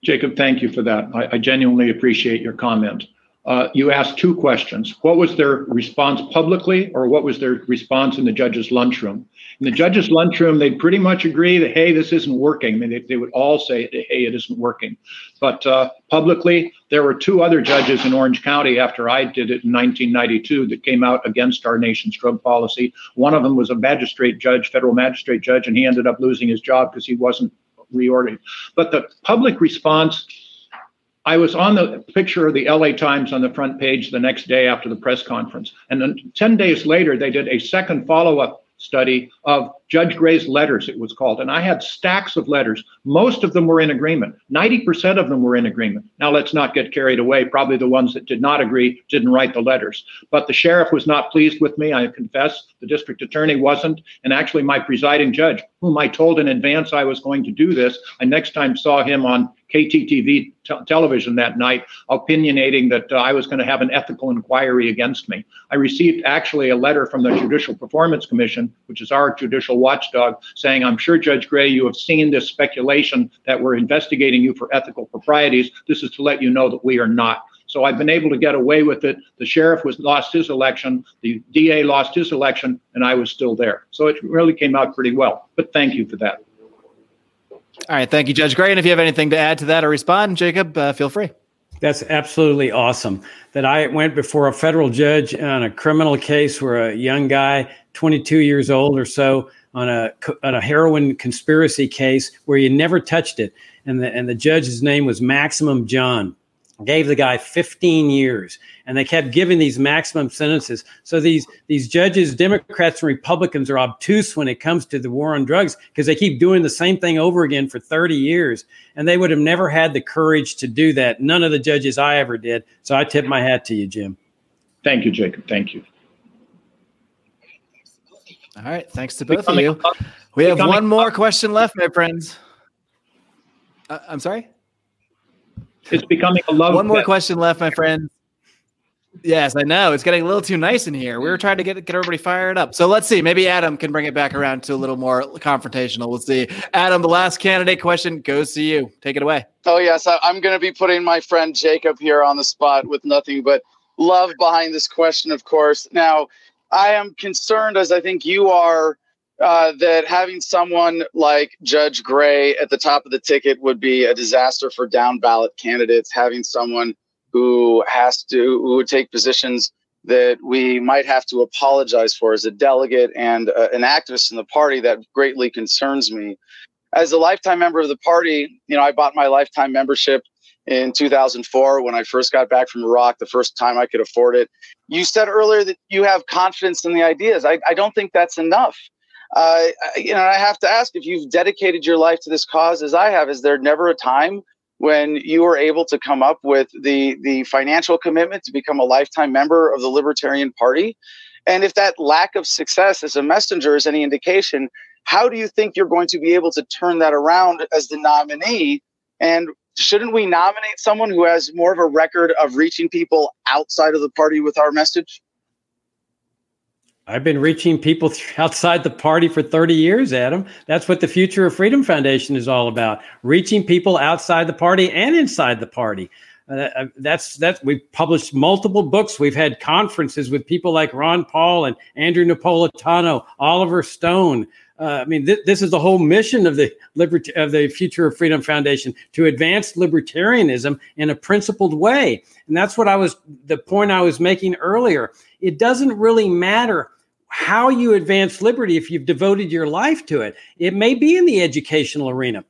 Jacob, thank you for that. I, I genuinely appreciate your comment. uh, you asked two questions. What was their response publicly, or what was their response in the judge's lunchroom? In the judge's lunchroom, they'd pretty much agree that, hey, this isn't working. I mean, they, they would all say, hey, it isn't working. But uh, publicly, there were two other judges in Orange County after I did it in 1992 that came out against our nation's drug policy. One of them was a magistrate judge, federal magistrate judge, and he ended up losing his job because he wasn't reordered. But the public response I was on the picture of the LA Times on the front page the next day after the press conference. And then 10 days later, they did a second follow up study of Judge Gray's letters, it was called. And I had stacks of letters. Most of them were in agreement. 90% of them were in agreement. Now, let's not get carried away. Probably the ones that did not agree didn't write the letters. But the sheriff was not pleased with me. I confess. The district attorney wasn't. And actually, my presiding judge, whom I told in advance I was going to do this, I next time saw him on KTTV t- television that night, opinionating that uh, I was going to have an ethical inquiry against me. I received actually a letter from the Judicial Performance Commission, which is our judicial watchdog, saying, I'm sure, Judge Gray, you have seen this speculation that we're investigating you for ethical proprieties. This is to let you know that we are not. So I've been able to get away with it. The sheriff was lost his election, the DA lost his election, and I was still there. So it really came out pretty well. But thank you for that. All right. Thank you, Judge Gray. And if you have anything to add to that or respond, Jacob, uh, feel free. That's absolutely awesome. That I went before a federal judge on a criminal case where a young guy, 22 years old or so, on a on a heroin conspiracy case where you never touched it, and the and the judge's name was Maximum John. Gave the guy 15 years. And they kept giving these maximum sentences. So these these judges democrats and republicans are obtuse when it comes to the war on drugs because they keep doing the same thing over again for 30 years. And they would have never had the courage to do that. None of the judges i ever did. So i tip my hat to you jim. Thank you jacob. Thank you all right thanks to both of you we have one more question left my friends uh, i'm sorry it's becoming a love. One more question left, my friend. Yes, I know. It's getting a little too nice in here. We were trying to get get everybody fired up. So let's see. Maybe Adam can bring it back around to a little more confrontational. We'll see. Adam, the last candidate question goes to you. Take it away. Oh yes, I'm going to be putting my friend Jacob here on the spot with nothing but love behind this question. Of course. Now, I am concerned, as I think you are, uh, that having someone like Judge Gray at the top of the ticket would be a disaster for down ballot candidates. Having someone who has to who would take positions that we might have to apologize for as a delegate and uh, an activist in the party that greatly concerns me. As a lifetime member of the party, you know, I bought my lifetime membership in 2004 when I first got back from Iraq, the first time I could afford it. You said earlier that you have confidence in the ideas. I, I don't think that's enough uh, you know, I have to ask if you've dedicated your life to this cause as I have, is there never a time when you were able to come up with the the financial commitment to become a lifetime member of the Libertarian Party? And if that lack of success as a messenger is any indication, how do you think you're going to be able to turn that around as the nominee? And shouldn't we nominate someone who has more of a record of reaching people outside of the party with our message? I've been reaching people outside the party for 30 years, Adam. That's what the Future of Freedom Foundation is all about reaching people outside the party and inside the party. Uh, uh that's that's we've published multiple books. We've had conferences with people like Ron Paul and Andrew Napolitano, Oliver Stone. Uh, I mean, th- this is the whole mission of the Libert- of the Future of Freedom Foundation to advance libertarianism in a principled way, and that's what I was the point I was making earlier. It doesn't really matter how you advance liberty if you've devoted your life to it. It may be in the educational arena.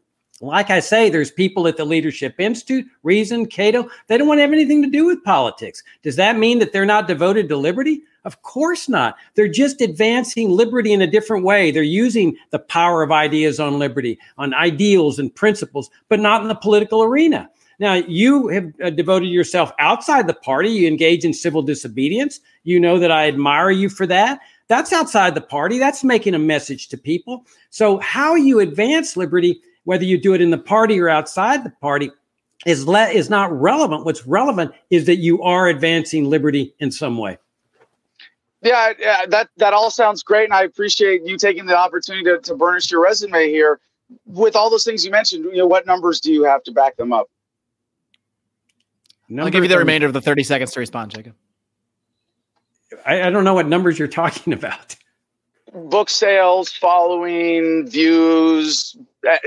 Like I say, there's people at the Leadership Institute, Reason, Cato, they don't want to have anything to do with politics. Does that mean that they're not devoted to liberty? Of course not. They're just advancing liberty in a different way. They're using the power of ideas on liberty, on ideals and principles, but not in the political arena. Now, you have uh, devoted yourself outside the party. You engage in civil disobedience. You know that I admire you for that. That's outside the party. That's making a message to people. So, how you advance liberty, whether you do it in the party or outside the party, is le- is not relevant. What's relevant is that you are advancing liberty in some way. Yeah, yeah, that that all sounds great, and I appreciate you taking the opportunity to, to burnish your resume here. With all those things you mentioned, you know, what numbers do you have to back them up? I'll give you the remainder of the 30 seconds to respond, Jacob. I, I don't know what numbers you're talking about. Book sales, following, views,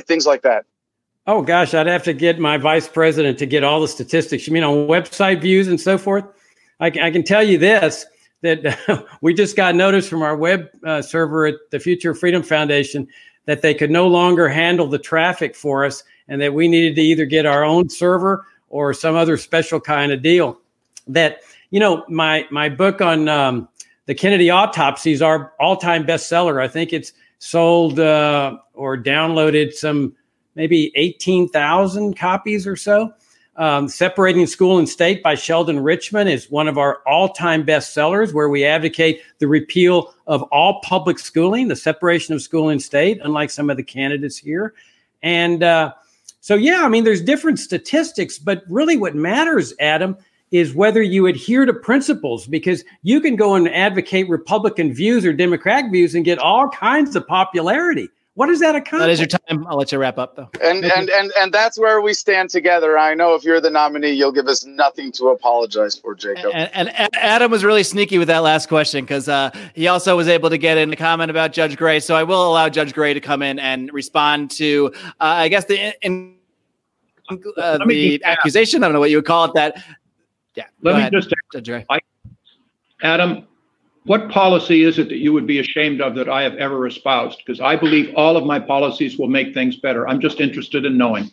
things like that. Oh gosh, I'd have to get my vice president to get all the statistics. You mean on website views and so forth? I can, I can tell you this that we just got notice from our web uh, server at the Future Freedom Foundation that they could no longer handle the traffic for us and that we needed to either get our own server or some other special kind of deal. That, you know, my, my book on um, the Kennedy autopsies, our all time bestseller, I think it's sold uh, or downloaded some maybe 18,000 copies or so. Um, Separating School and State by Sheldon Richman is one of our all time bestsellers, where we advocate the repeal of all public schooling, the separation of school and state, unlike some of the candidates here. And uh, so, yeah, I mean, there's different statistics, but really what matters, Adam, is whether you adhere to principles because you can go and advocate Republican views or Democratic views and get all kinds of popularity. What does that accomplish? That is your time. I'll let you wrap up though. And and and and that's where we stand together. I know if you're the nominee, you'll give us nothing to apologize for, Jacob. And, and, and Adam was really sneaky with that last question because uh, he also was able to get in a comment about Judge Gray. So I will allow Judge Gray to come in and respond to, uh, I guess the in, uh, the accusation. I don't know what you would call it. That yeah. Let me ahead, just, Judge Gray. I, Adam, what policy is it that you would be ashamed of that I have ever espoused? Because I believe all of my policies will make things better. I'm just interested in knowing.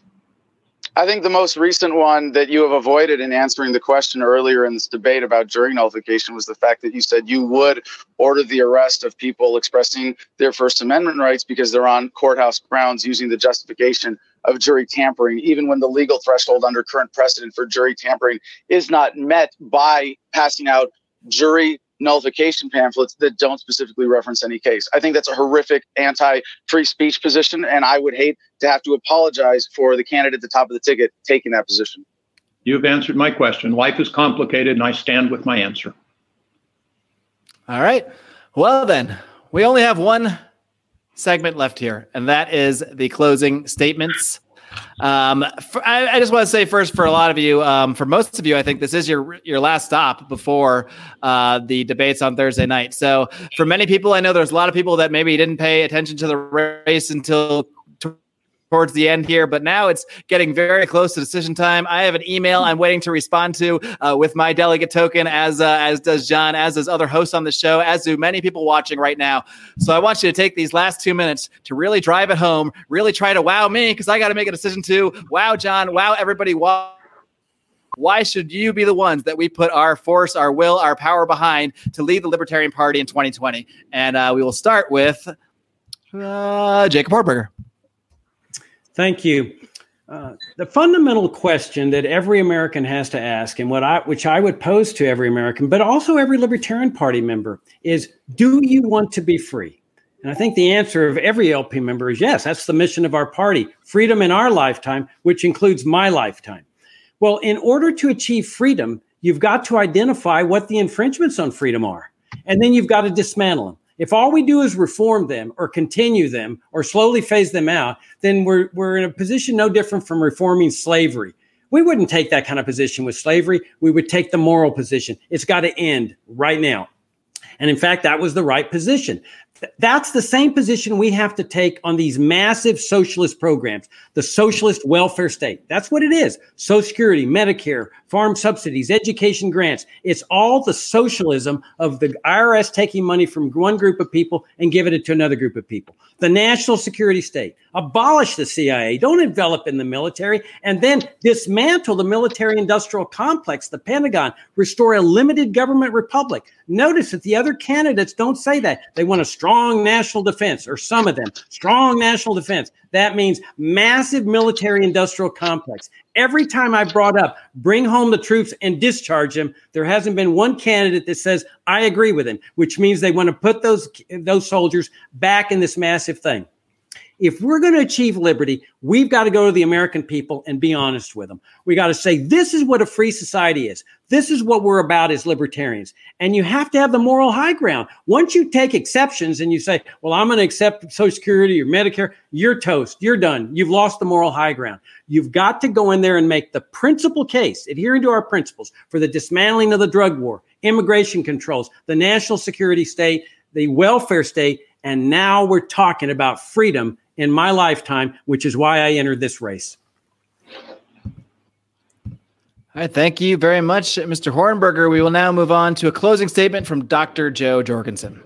I think the most recent one that you have avoided in answering the question earlier in this debate about jury nullification was the fact that you said you would order the arrest of people expressing their First Amendment rights because they're on courthouse grounds using the justification of jury tampering, even when the legal threshold under current precedent for jury tampering is not met by passing out jury nullification pamphlets that don't specifically reference any case. I think that's a horrific anti free speech position, and I would hate to have to apologize for the candidate at the top of the ticket taking that position. You've answered my question. Life is complicated, and I stand with my answer. All right. Well, then, we only have one segment left here, and that is the closing statements. Um, for, I, I, just want to say first, for a lot of you, um, for most of you, I think this is your your last stop before uh, the debates on Thursday night. So, for many people, I know there's a lot of people that maybe didn't pay attention to the race until towards the end here, but now it's getting very close to decision time. I have an email I'm waiting to respond to uh, with my delegate token, as uh, as does John, as does other hosts on the show, as do many people watching right now. So I want you to take these last two minutes to really drive it home, really try to wow me because I got to make a decision too. Wow, John. Wow, everybody. Wow why should you be the ones that we put our force, our will, our power behind to lead the Libertarian Party in 2020? And uh, we will start with uh, Jacob Hornberger. Thank you. Uh, the fundamental question that every American has to ask, and what I, which I would pose to every American, but also every Libertarian Party member, is: Do you want to be free? And I think the answer of every LP member is yes. That's the mission of our party: freedom in our lifetime, which includes my lifetime. Well, in order to achieve freedom, you've got to identify what the infringements on freedom are, and then you've got to dismantle them. If all we do is reform them or continue them or slowly phase them out, then we're, we're in a position no different from reforming slavery. We wouldn't take that kind of position with slavery. We would take the moral position. It's got to end right now. And in fact, that was the right position. That's the same position we have to take on these massive socialist programs, the socialist welfare state. That's what it is. Social Security, Medicare, farm subsidies, education grants. It's all the socialism of the IRS taking money from one group of people and giving it to another group of people. The national security state. Abolish the CIA. Don't envelop in the military and then dismantle the military industrial complex, the Pentagon. Restore a limited government republic. Notice that the other candidates don't say that. They want a strong national defense, or some of them, strong national defense. That means massive military industrial complex. Every time I brought up bring home the troops and discharge them, there hasn't been one candidate that says I agree with him, which means they want to put those those soldiers back in this massive thing. If we're going to achieve liberty, we've got to go to the American people and be honest with them. We got to say, this is what a free society is. This is what we're about as libertarians. And you have to have the moral high ground. Once you take exceptions and you say, well, I'm going to accept Social Security or Medicare, you're toast. You're done. You've lost the moral high ground. You've got to go in there and make the principal case, adhering to our principles for the dismantling of the drug war, immigration controls, the national security state, the welfare state. And now we're talking about freedom in my lifetime, which is why I entered this race. All right, thank you very much, Mr. Hornberger. We will now move on to a closing statement from Dr. Jo Jorgensen.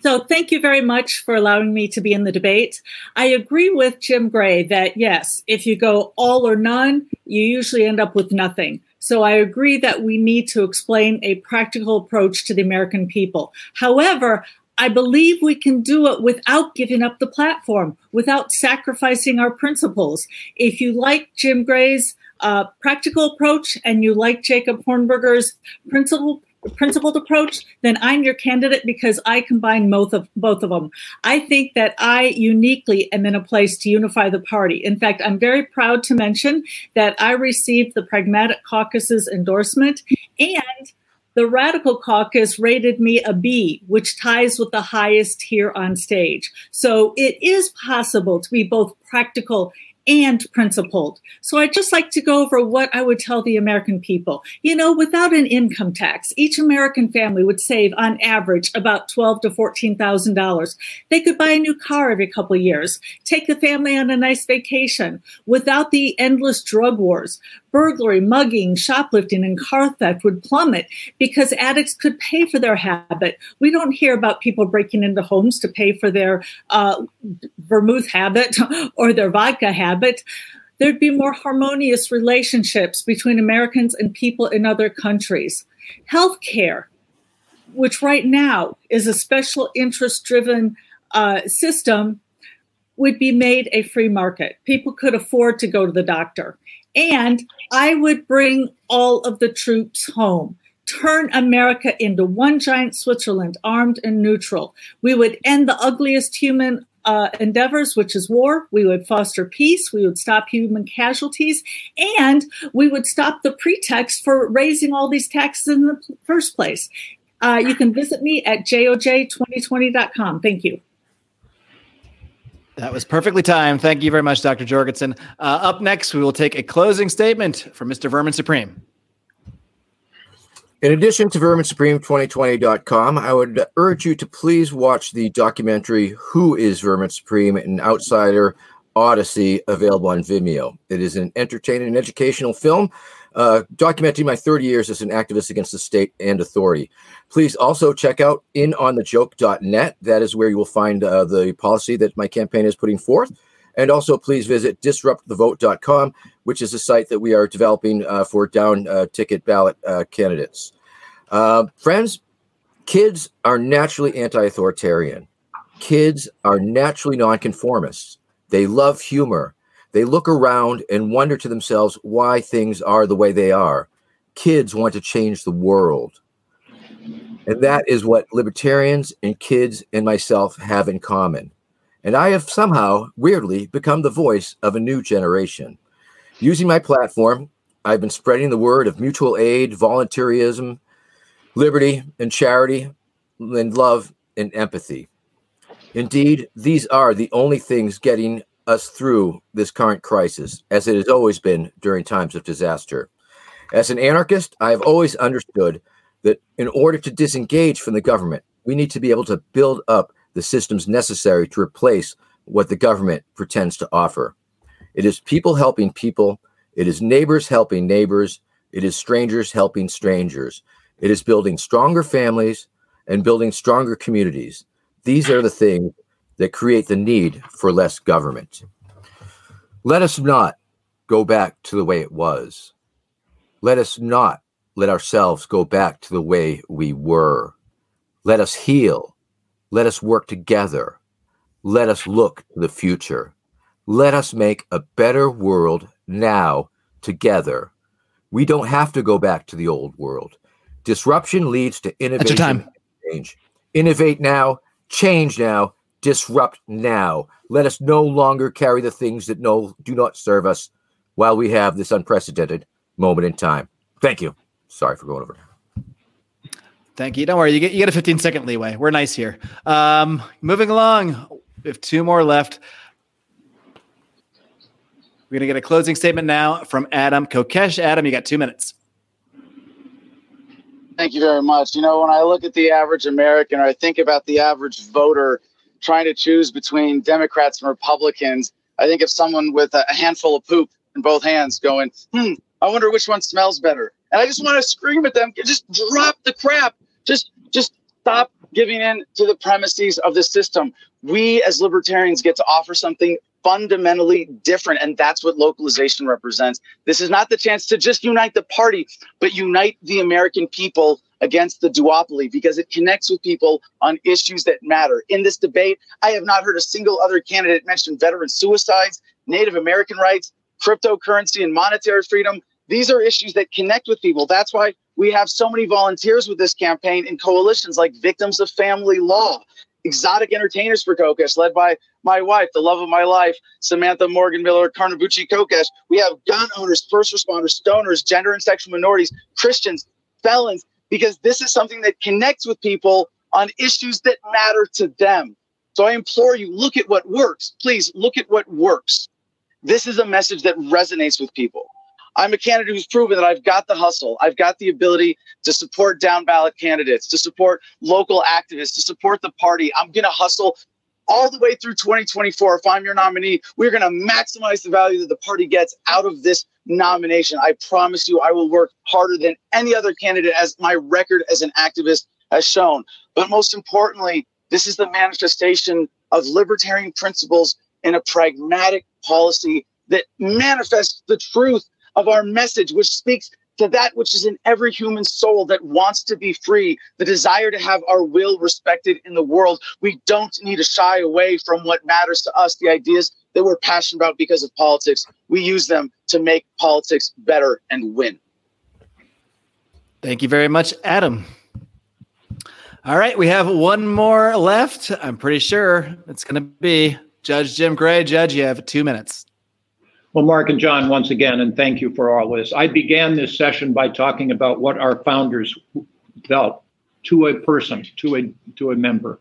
So, thank you very much for allowing me to be in the debate. I agree with Jim Gray that yes, if you go all or none, you usually end up with nothing. So, I agree that we need to explain a practical approach to the American people. However, I believe we can do it without giving up the platform, without sacrificing our principles. If you like Jim Gray's uh, practical approach and you like Jacob Hornberger's principle principled approach, then I'm your candidate because I combine both of both of them. I think that I uniquely am in a place to unify the party. In fact, I'm very proud to mention that I received the Pragmatic Caucus's endorsement and the Radical Caucus rated me a B, which ties with the highest here on stage. So it is possible to be both practical and principled. So I'd just like to go over what I would tell the American people. You know, without an income tax, each American family would save on average about twelve to fourteen thousand dollars. They could buy a new car every couple years, take the family on a nice vacation without the endless drug wars. Burglary, mugging, shoplifting, and car theft would plummet because addicts could pay for their habit. We don't hear about people breaking into homes to pay for their uh, vermouth habit or their vodka habit there'd be more harmonious relationships between Americans and people in other countries. Healthcare, which right now is a special interest driven uh, system, would be made a free market. People could afford to go to the doctor. And I would bring all of the troops home turn America into one giant Switzerland, armed and neutral. We would end the ugliest human uh, endeavors, which is war. We would foster peace. We would stop human casualties. And we would stop the pretext for raising all these taxes in the first place. Uh, you can visit me at joj2020.com. Thank you. That was perfectly timed. Thank you very much, Dr. Jorgensen. Uh, up next, we will take a closing statement from Mr. Vermin Supreme. In addition to VerminSupreme2020.com, I would urge you to please watch the documentary Who is Vermin Supreme? An Outsider Odyssey available on Vimeo. It is an entertaining and educational film uh, documenting my 30 years as an activist against the state and authority. Please also check out inonthejoke.net. That is where you will find uh, the policy that my campaign is putting forth. And also, please visit disruptthevote.com, which is a site that we are developing uh, for down uh, ticket ballot uh, candidates. Friends, kids are naturally anti authoritarian. Kids are naturally nonconformists. They love humor. They look around and wonder to themselves why things are the way they are. Kids want to change the world. And that is what libertarians and kids and myself have in common. And I have somehow, weirdly, become the voice of a new generation. Using my platform, I've been spreading the word of mutual aid, volunteerism, liberty, and charity, and love and empathy. Indeed, these are the only things getting us through this current crisis, as it has always been during times of disaster. As an anarchist, I have always understood that in order to disengage from the government, we need to be able to build up the systems necessary to replace what the government pretends to offer. It is people helping people, it is neighbors helping neighbors, it is strangers helping strangers. It is building stronger families and building stronger communities. These are the things that create the need for less government. Let us not go back to the way it was. Let us not let ourselves go back to the way we were. Let us heal. Let us work together. Let us look to the future. Let us make a better world now together. We don't have to go back to the old world. Disruption leads to innovation. time. Change. Innovate now, change now, Disrupt now. Let us no longer carry the things that no do not serve us while we have this unprecedented moment in time. Thank you. Sorry for going over. Thank you. Don't worry. You get you get a 15 second leeway. We're nice here. Um, moving along. We have two more left. We're gonna get a closing statement now from Adam Kokesh. Adam, you got two minutes. Thank you very much. You know, when I look at the average American or I think about the average voter trying to choose between Democrats and Republicans, I think of someone with a handful of poop in both hands going, hmm, I wonder which one smells better. And I just want to scream at them, just drop the crap. Just just stop giving in to the premises of the system. We as libertarians get to offer something fundamentally different and that's what localization represents. This is not the chance to just unite the party, but unite the American people against the duopoly because it connects with people on issues that matter. In this debate, I have not heard a single other candidate mention veteran suicides, Native American rights, cryptocurrency and monetary freedom. These are issues that connect with people. That's why we have so many volunteers with this campaign in coalitions like Victims of Family Law, Exotic Entertainers for Kokesh, led by my wife, the love of my life, Samantha Morgan Miller Carnabucci Kokesh. We have gun owners, first responders, stoners, gender and sexual minorities, Christians, felons, because this is something that connects with people on issues that matter to them. So I implore you, look at what works. Please look at what works. This is a message that resonates with people. I'm a candidate who's proven that I've got the hustle. I've got the ability to support down ballot candidates, to support local activists, to support the party. I'm going to hustle all the way through 2024. If I'm your nominee, we're going to maximize the value that the party gets out of this nomination. I promise you, I will work harder than any other candidate as my record as an activist has shown. But most importantly, this is the manifestation of libertarian principles in a pragmatic policy that manifests the truth of our message, which speaks to that which is in every human soul that wants to be free, the desire to have our will respected in the world. We don't need to shy away from what matters to us, the ideas that we're passionate about because of politics. We use them to make politics better and win. Thank you very much, Adam. All right, we have one more left. I'm pretty sure it's going to be Judge Jim Gray. Judge, you have two minutes. Well, Marc and John, once again, and thank you for all this. I began this session by talking about what our founders felt to a person, to a to a member.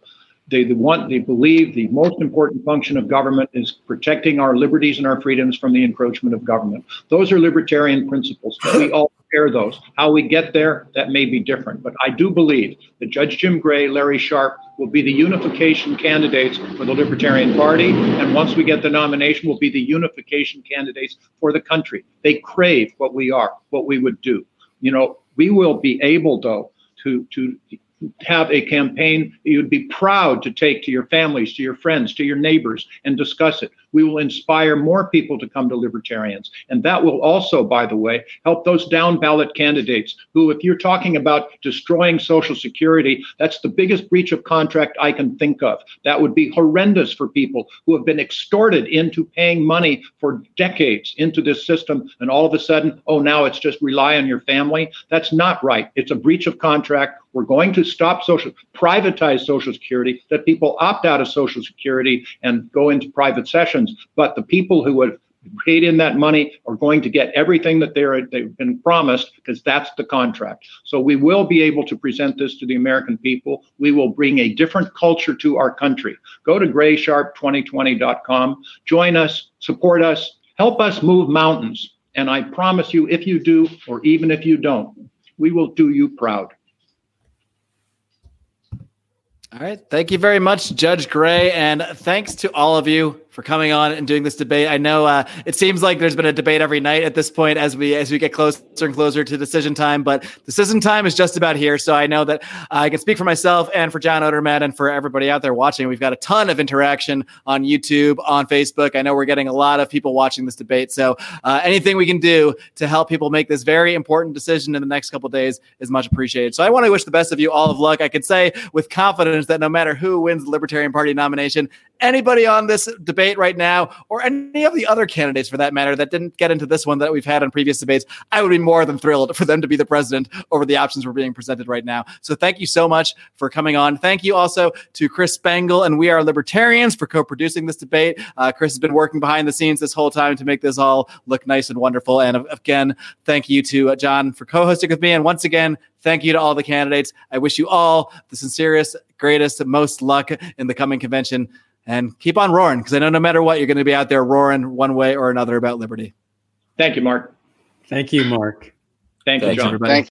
They the want they believe the most important function of government is protecting our liberties and our freedoms from the encroachment of government. Those are libertarian principles. that We all share those. How we get there, that may be different. But I do believe that Judge Jim Gray, Larry Sharpe will be the unification candidates for the Libertarian Party. And once we get the nomination, will be the unification candidates for the country. They crave what we are, what we would do. You know, we will be able, though, to to have a campaign you'd be proud to take to your families, to your friends, to your neighbors, and discuss it. We will inspire more people to come to libertarians. And that will also, by the way, help those down ballot candidates who, if you're talking about destroying Social Security, that's the biggest breach of contract I can think of. That would be horrendous for people who have been extorted into paying money for decades into this system. And all of a sudden, oh, now it's just rely on your family. That's not right. It's a breach of contract. We're going to stop social, privatize Social Security, that people opt out of Social Security and go into private But the people who have paid in that money are going to get everything that they're they've been promised because that's the contract. So we will be able to present this to the American people. We will bring a different culture to our country. Go to graysharpe2020.com, join us, support us, help us move mountains. And I promise you, if you do, or even if you don't, we will do you proud. All right. Thank you very much, Judge Gray. And thanks to all of you for coming on and doing this debate. I know uh, it seems like there's been a debate every night at this point as we as we get closer and closer to decision time, but decision time is just about here. So I know that I can speak for myself and for John Odermatt and for everybody out there watching. We've got a ton of interaction on YouTube, on Facebook. I know we're getting a lot of people watching this debate. So uh, anything we can do to help people make this very important decision in the next couple days is much appreciated. So I want to wish the best of you all of luck. I could say with confidence that no matter who wins the Libertarian Party nomination, anybody on this debate right now, or any of the other candidates for that matter, that didn't get into this one that we've had in previous debates, I would be more than thrilled for them to be the president over the options we're being presented right now. So thank you so much for coming on. Thank you also to Chris Spangle and We Are Libertarians for co producing this debate. Uh, Chris has been working behind the scenes this whole time to make this all look nice and wonderful. And again, thank you to uh, John for co hosting with me. And once again, thank you to all the candidates. I wish you all the sincerest, greatest, most luck in the coming convention and keep on roaring because I know no matter what, you're going to be out there roaring one way or another about liberty. Thank you, Marc. Thank you, Marc. Thank you, John. everybody. Thank